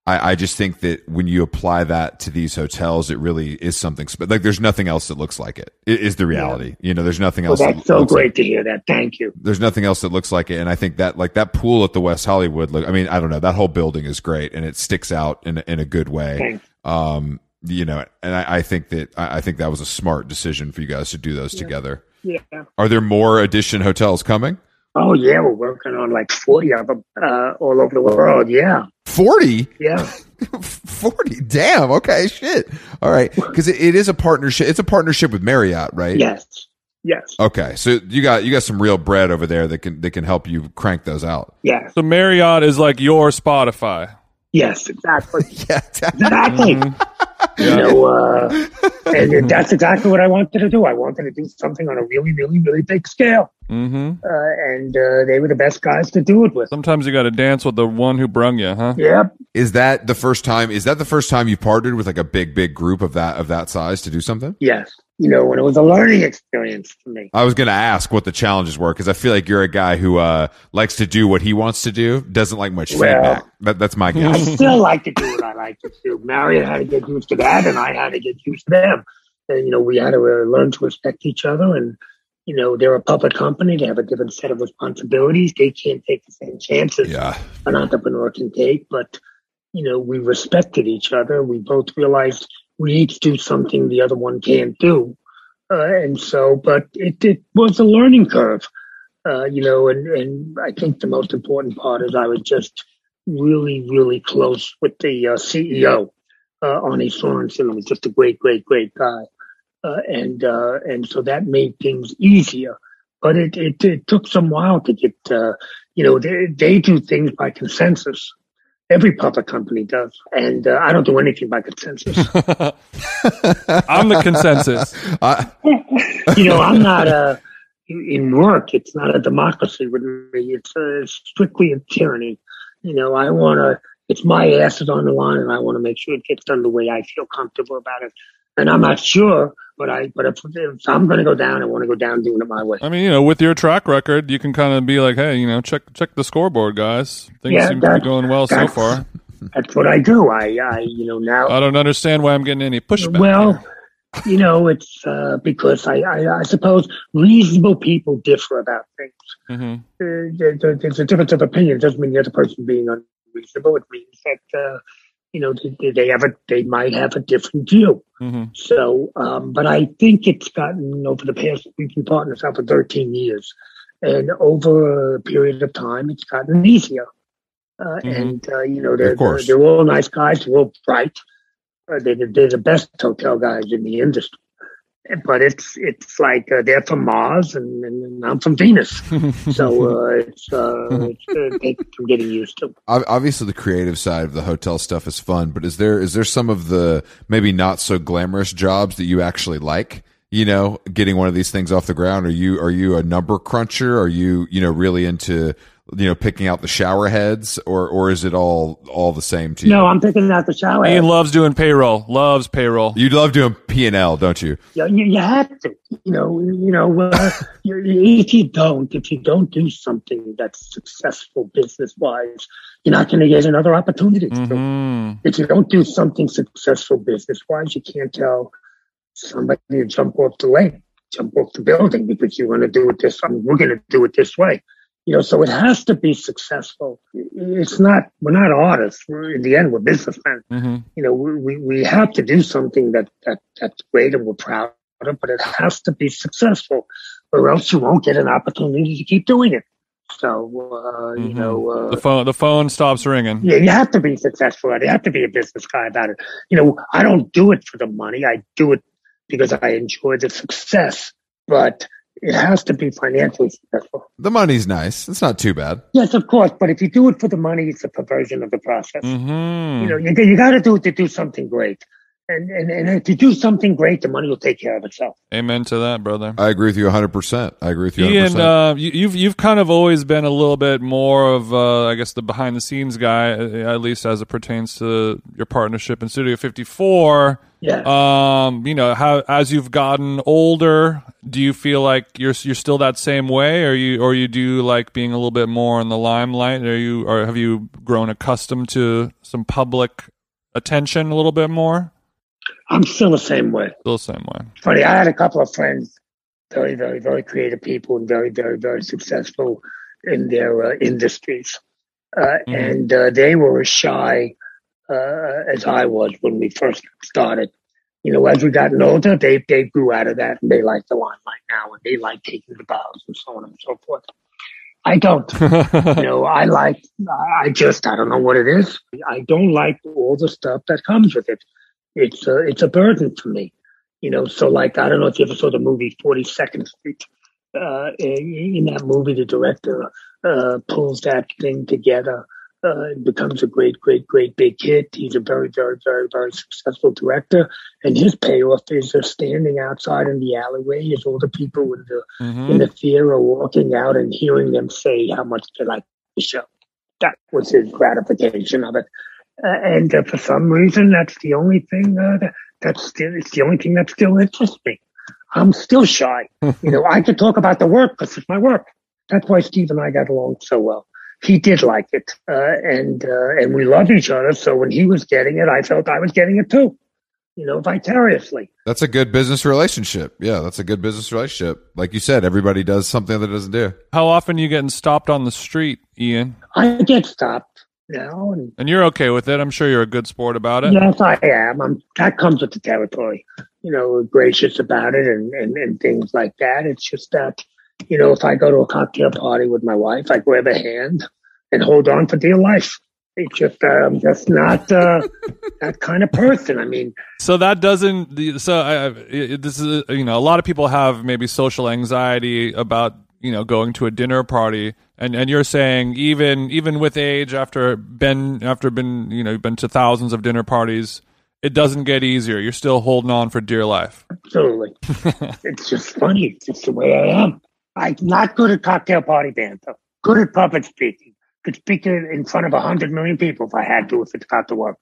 I I just think that when you apply that to these hotels, it really is something. Spe- like, there's nothing else that looks like it. It is the reality. You know, there's nothing Well, else. that that's so looks like- great to hear that. Thank you. there's nothing else that looks like it, and I think that like that pool at the West Hollywood. Look, I mean, I don't know. That whole building is great, and it sticks out in a, in a good way. Thanks. Um, you know, and I, I think that I, I think that was a smart decision for you guys to do those together. Yeah. Are there more Edition hotels coming? Oh yeah, we're working on like forty of them uh, all over the world. Yeah, Forty. yeah. [laughs] 40 damn okay shit all right because it, it is a partnership it's a partnership with marriott right yes, yes, okay so you got you got some real bread over there that can that can help you crank those out yes, So Marriott is like your Spotify. Yes. Exactly, [laughs] yeah exactly. Mm-hmm. You know, uh, [laughs] and that's exactly what I wanted to do. I wanted to do something on a really, really, really big scale, hmm uh, and uh, they were the best guys to do it with. Sometimes you got to dance with the one who brung you, huh? Yep. is that the first time is that the first time you partnered with like a big big group of that of that size to do something Yes. You know, when it was a learning experience for me. i was going to ask what the challenges were because i feel like you're a guy who uh likes to do what he wants to do doesn't like much Well- feedback that, that's my guess. I still like to do what I like to do. Marriott had to get used to that, and I had to get used to them. And you know, we had to uh, learn to respect each other. And you know, they're a public company; they have a different set of responsibilities. They can't take the same chances yeah an entrepreneur can take. But you know, we respected each other. We both realized we each do something the other one can't do, uh, and so. But it, it was a learning curve, uh, you know. And and I think the most important part is I was just really, really close with the uh, CEO, uh, Arne Sorenson. was just a great, great, great guy, uh, and uh, and so that made things easier. But it, it, it took some while to get, uh, you know, they, they do things by consensus. Every public company does, and uh, I don't do anything by consensus. [laughs] I'm the consensus. I, you know, I'm not a in work. It's not a democracy with me. It's uh strictly a tyranny. You know, I want to. It's my ass is on the line, and I want to make sure it gets done the way I feel comfortable about it. And I'm not sure, but I. But if, if I'm going to go down, I want to go down doing it my way. I mean, you know, with your track record, you can kind of be like, hey, you know, check check the scoreboard, guys. Things Yeah, seem to be going well so far. That's what I do. I, I you know, now I don't understand why I'm getting any pushback. Well, here. you know, it's uh, because I, I, I suppose reasonable people differ about things. Mhm. Uh, there- there- there's a difference of opinion. It doesn't mean the other person being unreasonable. It means that uh, you know they, have a they might have a different view. Mhm. So, um, but I think it's gotten over the past. We've been partners now for 13 years, and over a period of time, it's gotten easier. Uh, Mhm. And uh, you know, they're, they're they're all nice guys. They're all bright. Uh, they're, they're the best hotel guys in the industry. But it's it's like uh, they're from Mars and, and I'm from Venus, [laughs] so uh, it's uh, it's uh, take some getting used to. obviously the creative side of the hotel stuff is fun but is there is there some of the maybe not so glamorous jobs that you actually like? You know getting one of these things off the ground. Are you are you a number cruncher? Are you you know really into you know picking out the shower heads or or is it all all the same to you No, I'm picking out the shower. Ian loves doing payroll. Loves payroll. you love doing p&l don't you you, you, you have to, you know, you know, uh, [laughs] you, if you don't, if you don't do something that's successful business wise, you're not going to get another opportunity. to do it. Mhm. If you don't do something successful business wise, you can't tell somebody to jump off the lane, jump off the building because you want to do it this. I mean, we're going to do it this way. You know, so it has to be successful. It's not. We're not artists. We're, in the end, we're businessmen Mhm. you know, we, we, we have to do something that, that, that's great and we're proud of, but it has to be successful or else you won't get an opportunity to keep doing it. So, uh, you Mhm. know, uh, The phone the phone stops ringing. yeah, you have to be successful at it. You have to be a business guy about it. You know, I don't do it for the money. I do it because I enjoy the success, but it has to be financially successful. the money's nice it's not too bad Yes, of course. But if you do it for the money, it's a perversion of the process. hmm You know, you, you got to do it to do something great. And, and, and if you do something great, the money will take care of itself. Amen to that, brother. i agree with you 100% i agree with you 100% Ian, uh, you, you've you've kind of always been a little bit more of, uh, I guess, the behind the scenes guy, uh, at least as it pertains to your partnership in Studio 54. Yeah. Um, you know, how as you've gotten older, do you feel like you're you're still that same way, or you or you do like being a little bit more in the limelight? Are you or have you grown accustomed to some public attention a little bit more? I'm still the same way. Still the same way. Funny, I had a couple of friends, very, very, very creative people and very, very, very successful in their uh, industries. Uh, Mhm. And uh, they were shy uh, as I was when we first started. You know, as we gotten older, they, they grew out of that and they like the limelight now and they like taking the bows and so on and so forth. I don't. [laughs] you know, I like, I just, I don't know what it is. I don't like all the stuff that comes with it. It's a, it's a burden for me. You know, so like, I don't know if you ever saw the movie 42nd Street. Uh, in, in that movie, the director uh, pulls that thing together uh, becomes a great, great, great big hit. He's a very, very, very, very successful director, and his payoff is just standing outside in the alleyway as all the people in the mm-hmm. in the theater are walking out and hearing them say how much they like the show. That was his gratification of it, uh, and uh, for some reason, that's the only thing uh, that, that's still it's the only thing that still interests me. I'm still shy. [laughs] you know, I can talk about the work because it's my work. That's why Steve and I got along so well he did like it, uh, and uh, and we love each other. So when he was getting it, I felt I was getting it too, you know, vicariously. That's a good business relationship. Yeah, that's a good business relationship. Like you said, everybody does something that doesn't do. How often are you getting stopped on the street, Ian? I get stopped now, and, and you're okay with it. I'm sure you're a good sport about it. Yes, I am. I'm, that comes with the territory. You know, gracious about it and, and, and things like that. It's just that you know, if I go to a cocktail party with my wife, I grab a hand and hold on for dear life. It's just uh, I'm just not uh, [laughs] that kind of person. I mean, so that doesn't. So I, this is you know a lot of people have maybe social anxiety about you know going to a dinner party, and and you're saying even even with age after been after been you know been to thousands of dinner parties, it doesn't get easier. You're still holding on for dear life. Absolutely, [laughs] it's just funny. It's just the way I am. I'm not good at cocktail party banter. Good at public speaking. Could speak in front of a hundred million people if I had to, if it's got to work.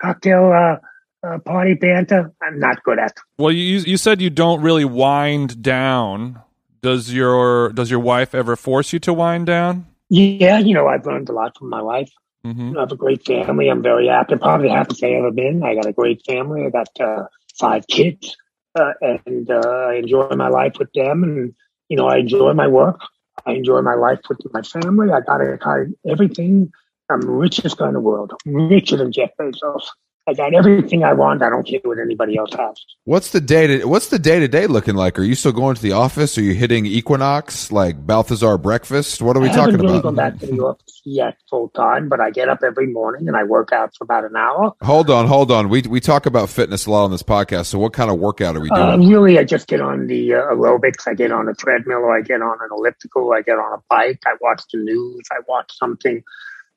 Cocktail uh, uh, party banter, I'm not good at. Well, you you said you don't really wind down. Does your does your wife ever force you to wind down? Yeah, you know, I've learned a lot from my wife. Mm-hmm. I have a great family. I'm very happy. Probably the happiest I've ever been. I got a great family. I got uh, five kids, uh, and uh, I enjoy my life with them. And you know, I enjoy my work. I enjoy my life with my family. I got everything. I'm richest guy in the world, richer than Jeff Bezos. I got everything I want. I don't care what anybody else has. What's the day to What's the day to day looking like? Are you still going to the office? Are you hitting Equinox like Balthazar breakfast? What are we I talking really about? Gone back to the office yet full time, but I get up every morning and I work out for about an hour. Hold on, hold on. We we talk about fitness a lot on this podcast. So what kind of workout are we doing? Uh, really, I just get on the uh, aerobics. I get on a treadmill. or I get on an elliptical. I get on a bike. I watch the news. I watch something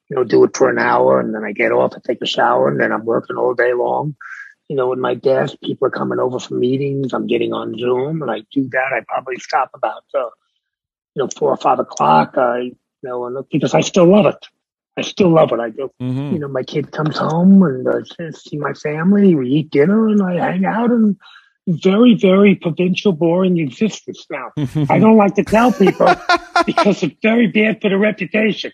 you know, do it for an hour and then I get off, I take a shower and then I'm working all day long. You know, in my desk, people are coming over for meetings. I'm getting on Zoom and I do that. I probably stop about, uh, you know, four or five o'clock. I, you know, and because I still love it. I still love it. I do. Mm-hmm. You know, my kid comes home and uh, see my family. We eat dinner and I hang out and very, very provincial, boring existence now. I [laughs] don't like to tell people because it's very bad for the reputation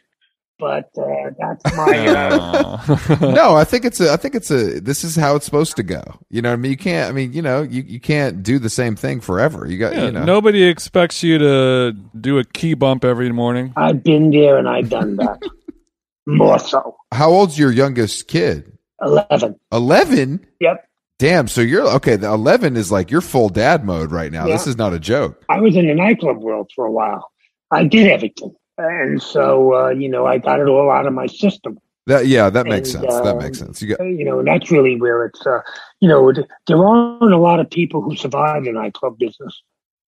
but uh, that's my. [laughs] Uh... no, I think it's a. I think it's a. This is how it's supposed to go. You know, what I mean, you can't. I mean, you know, you, you can't do the same thing forever. You got. Yeah, you know, nobody expects you to do a key bump every morning. I've been there and I've done that. [laughs] More so. How old's your youngest kid? Eleven. Eleven. Yep. Damn. So you're okay. The eleven is like you're full dad mode right now. Yeah. This is not a joke. I was in the nightclub world for a while. I did everything and so uh, you know I got it all out of my system. That yeah, that makes and, sense. Uh, that makes sense. You got you know that's really where it's uh, you know there aren't a lot of people who survive the nightclub business.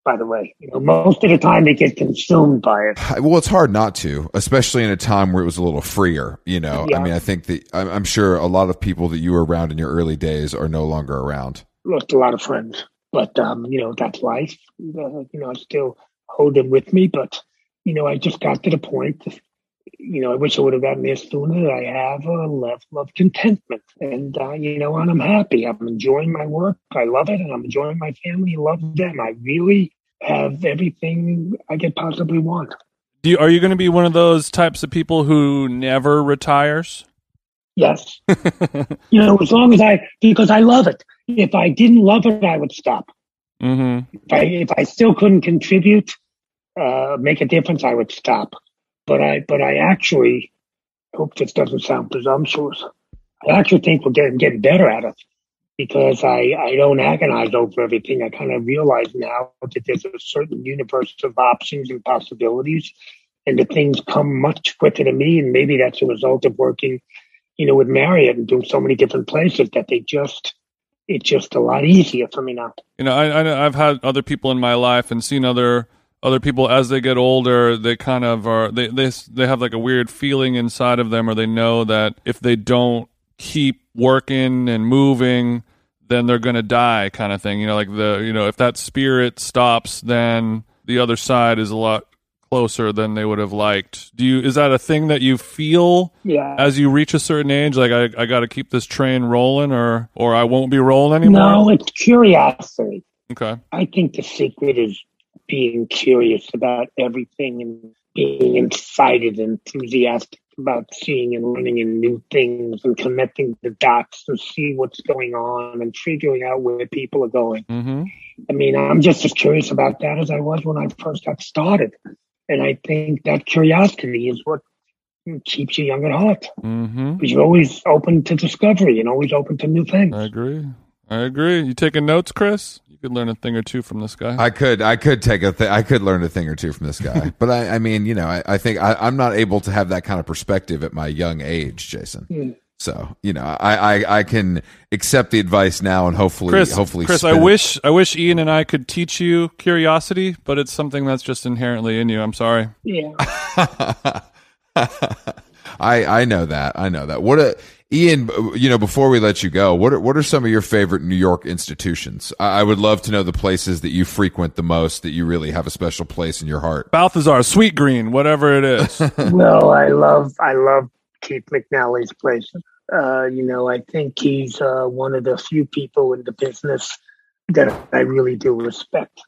By the way, you know most of the time they get consumed by it. Well, it's hard not to, especially in a time where it was a little freer. You know, yeah. I mean, I think that I'm, I'm sure a lot of people that you were around in your early days are no longer around. Lost a lot of friends, but um, you know that's life. Uh, you know, I still hold them with me, but you know, I just got to the point, you know, I wish I would have gotten there sooner. I have a level of contentment and, uh, you know, and I'm happy. I'm enjoying my work. I love it. And I'm enjoying my family. Love them. I really have everything I could possibly want. Do you, are you going to be one of those types of people who never retires? Yes. [laughs] you know, as long as I, because I love it. If I didn't love it, I would stop. Mm-hmm. If, I, if I still couldn't contribute, uh, make a difference, I would stop. But I, but I actually hope this doesn't sound presumptuous. I actually think we're getting getting better at it because I I don't agonize over everything. I kind of realize now that there's a certain universe of options and possibilities, and the things come much quicker to me. And maybe that's a result of working, you know, with Marriott and doing so many different places that they just, it's just a lot easier for me now. You know, I, I I've had other people in my life and seen other other people as they get older they kind of are they they they have like a weird feeling inside of them or they know that if they don't keep working and moving then they're going to die kind of thing. You know like the you know if that spirit stops then the other side is a lot closer than they would have liked. Do you is that a thing that you feel Yeah. as you reach a certain age? Like i, I got to keep this train rolling or or i won't be rolling anymore? No, it's curiosity. okay. I think the secret is being curious about everything and being excited and enthusiastic about seeing and learning in new things and connecting the dots and see what's going on and figuring out where people are going. mm-hmm I mean, I'm just as curious about that as I was when I first got started. And I think that curiosity is what keeps you young at heart. mm-hmm Because you're always open to discovery and always open to new things. I agree. I agree. You taking notes, Chris? You could learn a thing or two from this guy. I could, I could take a, th- I could learn a thing or two from this guy, [laughs] but I, I mean, you know, I, I think I, I'm not able to have that kind of perspective at my young age, Jason. Mm. So, you know, I, I, I can accept the advice now and hopefully, Chris, hopefully, Chris, I spin it- wish I wish Ian and I could teach you curiosity, but it's something that's just inherently in you. I'm sorry. Yeah. [laughs] I, I know that. I know that. What a, Ian, you know, before we let you go, what are, what are some of your favorite New York institutions? I, I would love to know the places that you frequent the most that you really have a special place in your heart. Balthazar, Sweet Green, whatever it is. [laughs] well, I love I love Keith McNally's place. Uh, you know, I think he's uh, one of the few people in the business that I really do respect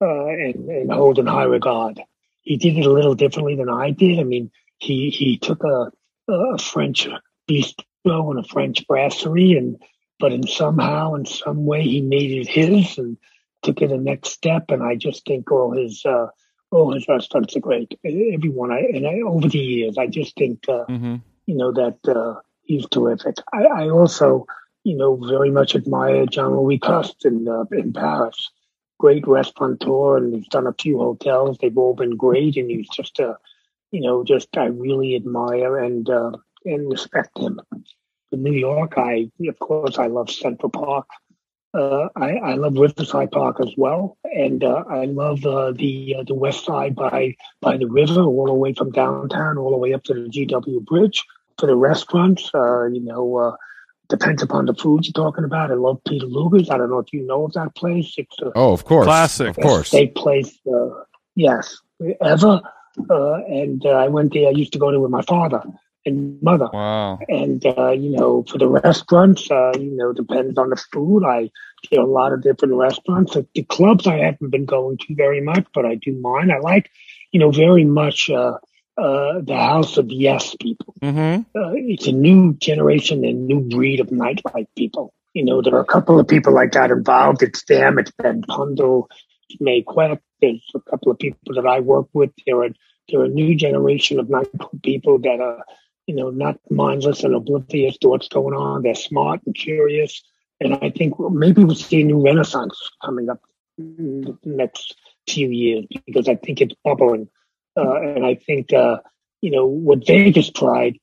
uh, and, and hold in high regard. He did it a little differently than I did. I mean, he he took a, a French bistro and a French brasserie, and but in somehow, in some way, he made it his and took it a next step. And I just think all his uh, all his restaurants are great. Everyone, I and I, over the years, I just think uh, hmm you know that uh, he's terrific. I, I also, you know, very much admire Jean-Louis Costes in uh, in Paris. Great restaurateur, and he's done a few hotels. They've all been great, and he's just a, you know, just I really admire and uh, and respect him. In New York, I of course I love Central Park. Uh, I, I love Riverside Park as well, and uh, I love uh, the uh, the West Side by by the river, all the way from downtown, all the way up to the GW Bridge. For the restaurants, uh, you know, uh, depends upon the food you're talking about. I love Peter Luger's. I don't know if you know of that place. It's a Oh, of course. Classic. Of course. steak place. Uh, yes, ever. Uh, and uh, I went there. I used to go there with my father and mother. Wow. And uh, you know, for the restaurants, uh, you know, depends on the food. I are a lot of different restaurants. The, the clubs I haven't been going to very much, but I do mine. I like, you know, very much uh, uh, the House of Yes people. Mm-hmm. Uh, it's a new generation and new breed of nightlife people. You know, there are a couple of people like that involved. It's them. It's Ben Pundole, it's May Quack. There's a couple of people that I work with. They're there are a new generation of nightclub people that are, you know, not mindless and oblivious to what's going on. They're smart and curious. And I think maybe we'll see a new renaissance coming up in the next few years because I think it's bubbling. Uh, and I think, uh, you know, what Vegas tried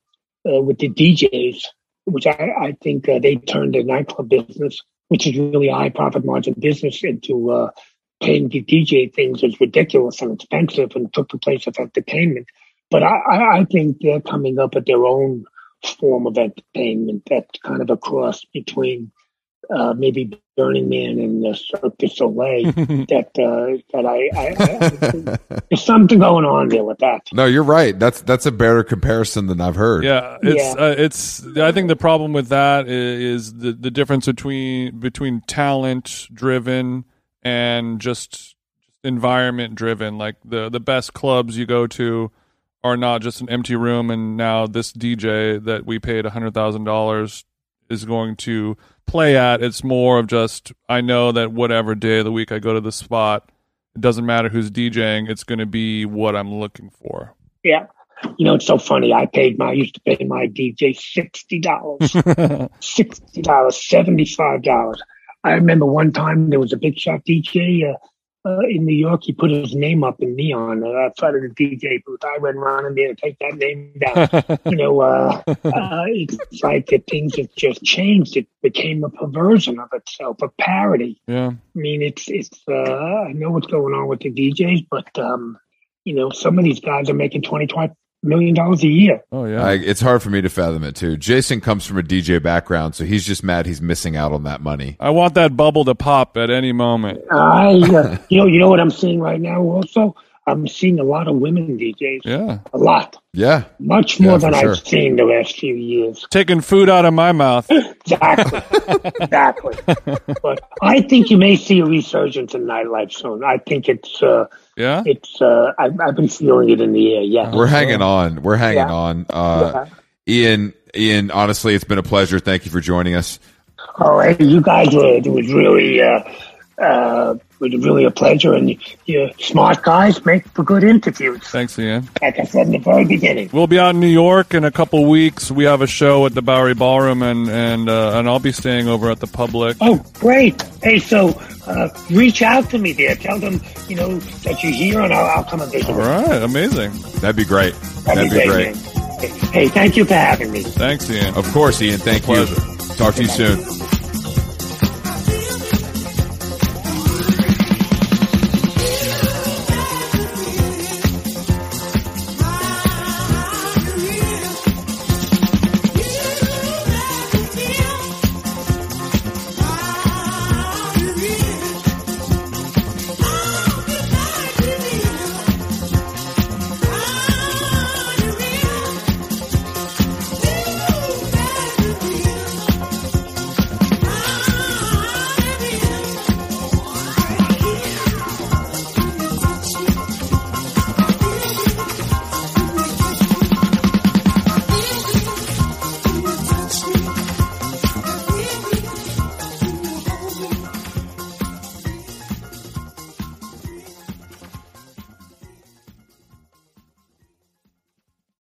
uh, with the DJs, which I, I think uh, they turned the nightclub business, which is really a high profit margin business, into uh, paying the DJ things is ridiculous and expensive and took the place of entertainment. But I, I, I think they're coming up with their own form of entertainment that's kind of a cross between uh, maybe Burning Man and the Cirque du Soleil. [laughs] that uh, that I, I, I there's something going on there with that. No, you're right. That's that's a better comparison than I've heard. Yeah, it's Yeah. Uh, it's. I think the problem with that is, is the the difference between between talent driven and just environment driven. Like the the best clubs you go to are not just an empty room, and now this DJ that we paid a hundred thousand dollars is going to play at. It's more of just I know that whatever day of the week I go to the spot, it doesn't matter who's DJing. It's going to be what I'm looking for. Yeah. You know, it's so funny. I paid my, I used to pay my DJ $60, [laughs] $60, $75. I remember one time there was a big shot DJ, uh, uh, in New York, he put his name up in neon uh, outside of the DJ booth. I went around in there to take that name down. [laughs] you know, uh, uh, it's like that things have just changed. It became a perversion of itself, a parody. Yeah. I mean, it's it's. Uh, I know what's going on with the DJs, but um, you know, some of these guys are making 20, 20 million dollars a year. Oh yeah. I, it's hard for me to fathom it too. Jason comes from a DJ background, so he's just mad he's missing out on that money. I want that bubble to pop at any moment. I, uh, [laughs] you know, you know what I'm seeing right now. Also, I'm seeing a lot of women DJs. Yeah. A lot, Yeah, much more Yeah, than sure. I've seen the last few years. Taking food out of my mouth. [laughs] Exactly, exactly. [laughs] But I think you may see a resurgence in nightlife soon. I think it's, uh, Yeah. it's. Uh, I've, I've been feeling it in the air. Yeah. we're hanging on. We're hanging Yeah. on. Uh, Ian, Ian, honestly, it's been a pleasure. Thank you for joining us. Oh, hey, you guys were. It was really. Uh, uh, was really a pleasure, and you, you smart guys make for good interviews. Thanks, Ian. Like I said in the very beginning. We'll be out in New York in a couple weeks. We have a show at the Bowery Ballroom, and and uh, and I'll be staying over at the Public. Oh, great. Hey, so uh, reach out to me there. Tell them, you know, that you're here and I'll, I'll come and visit. All right, amazing. That'd be great. That'd, be great. man. Hey, thank you for having me. Thanks, Ian. Of course, Ian. Thank you. Pleasure. Talk to you soon.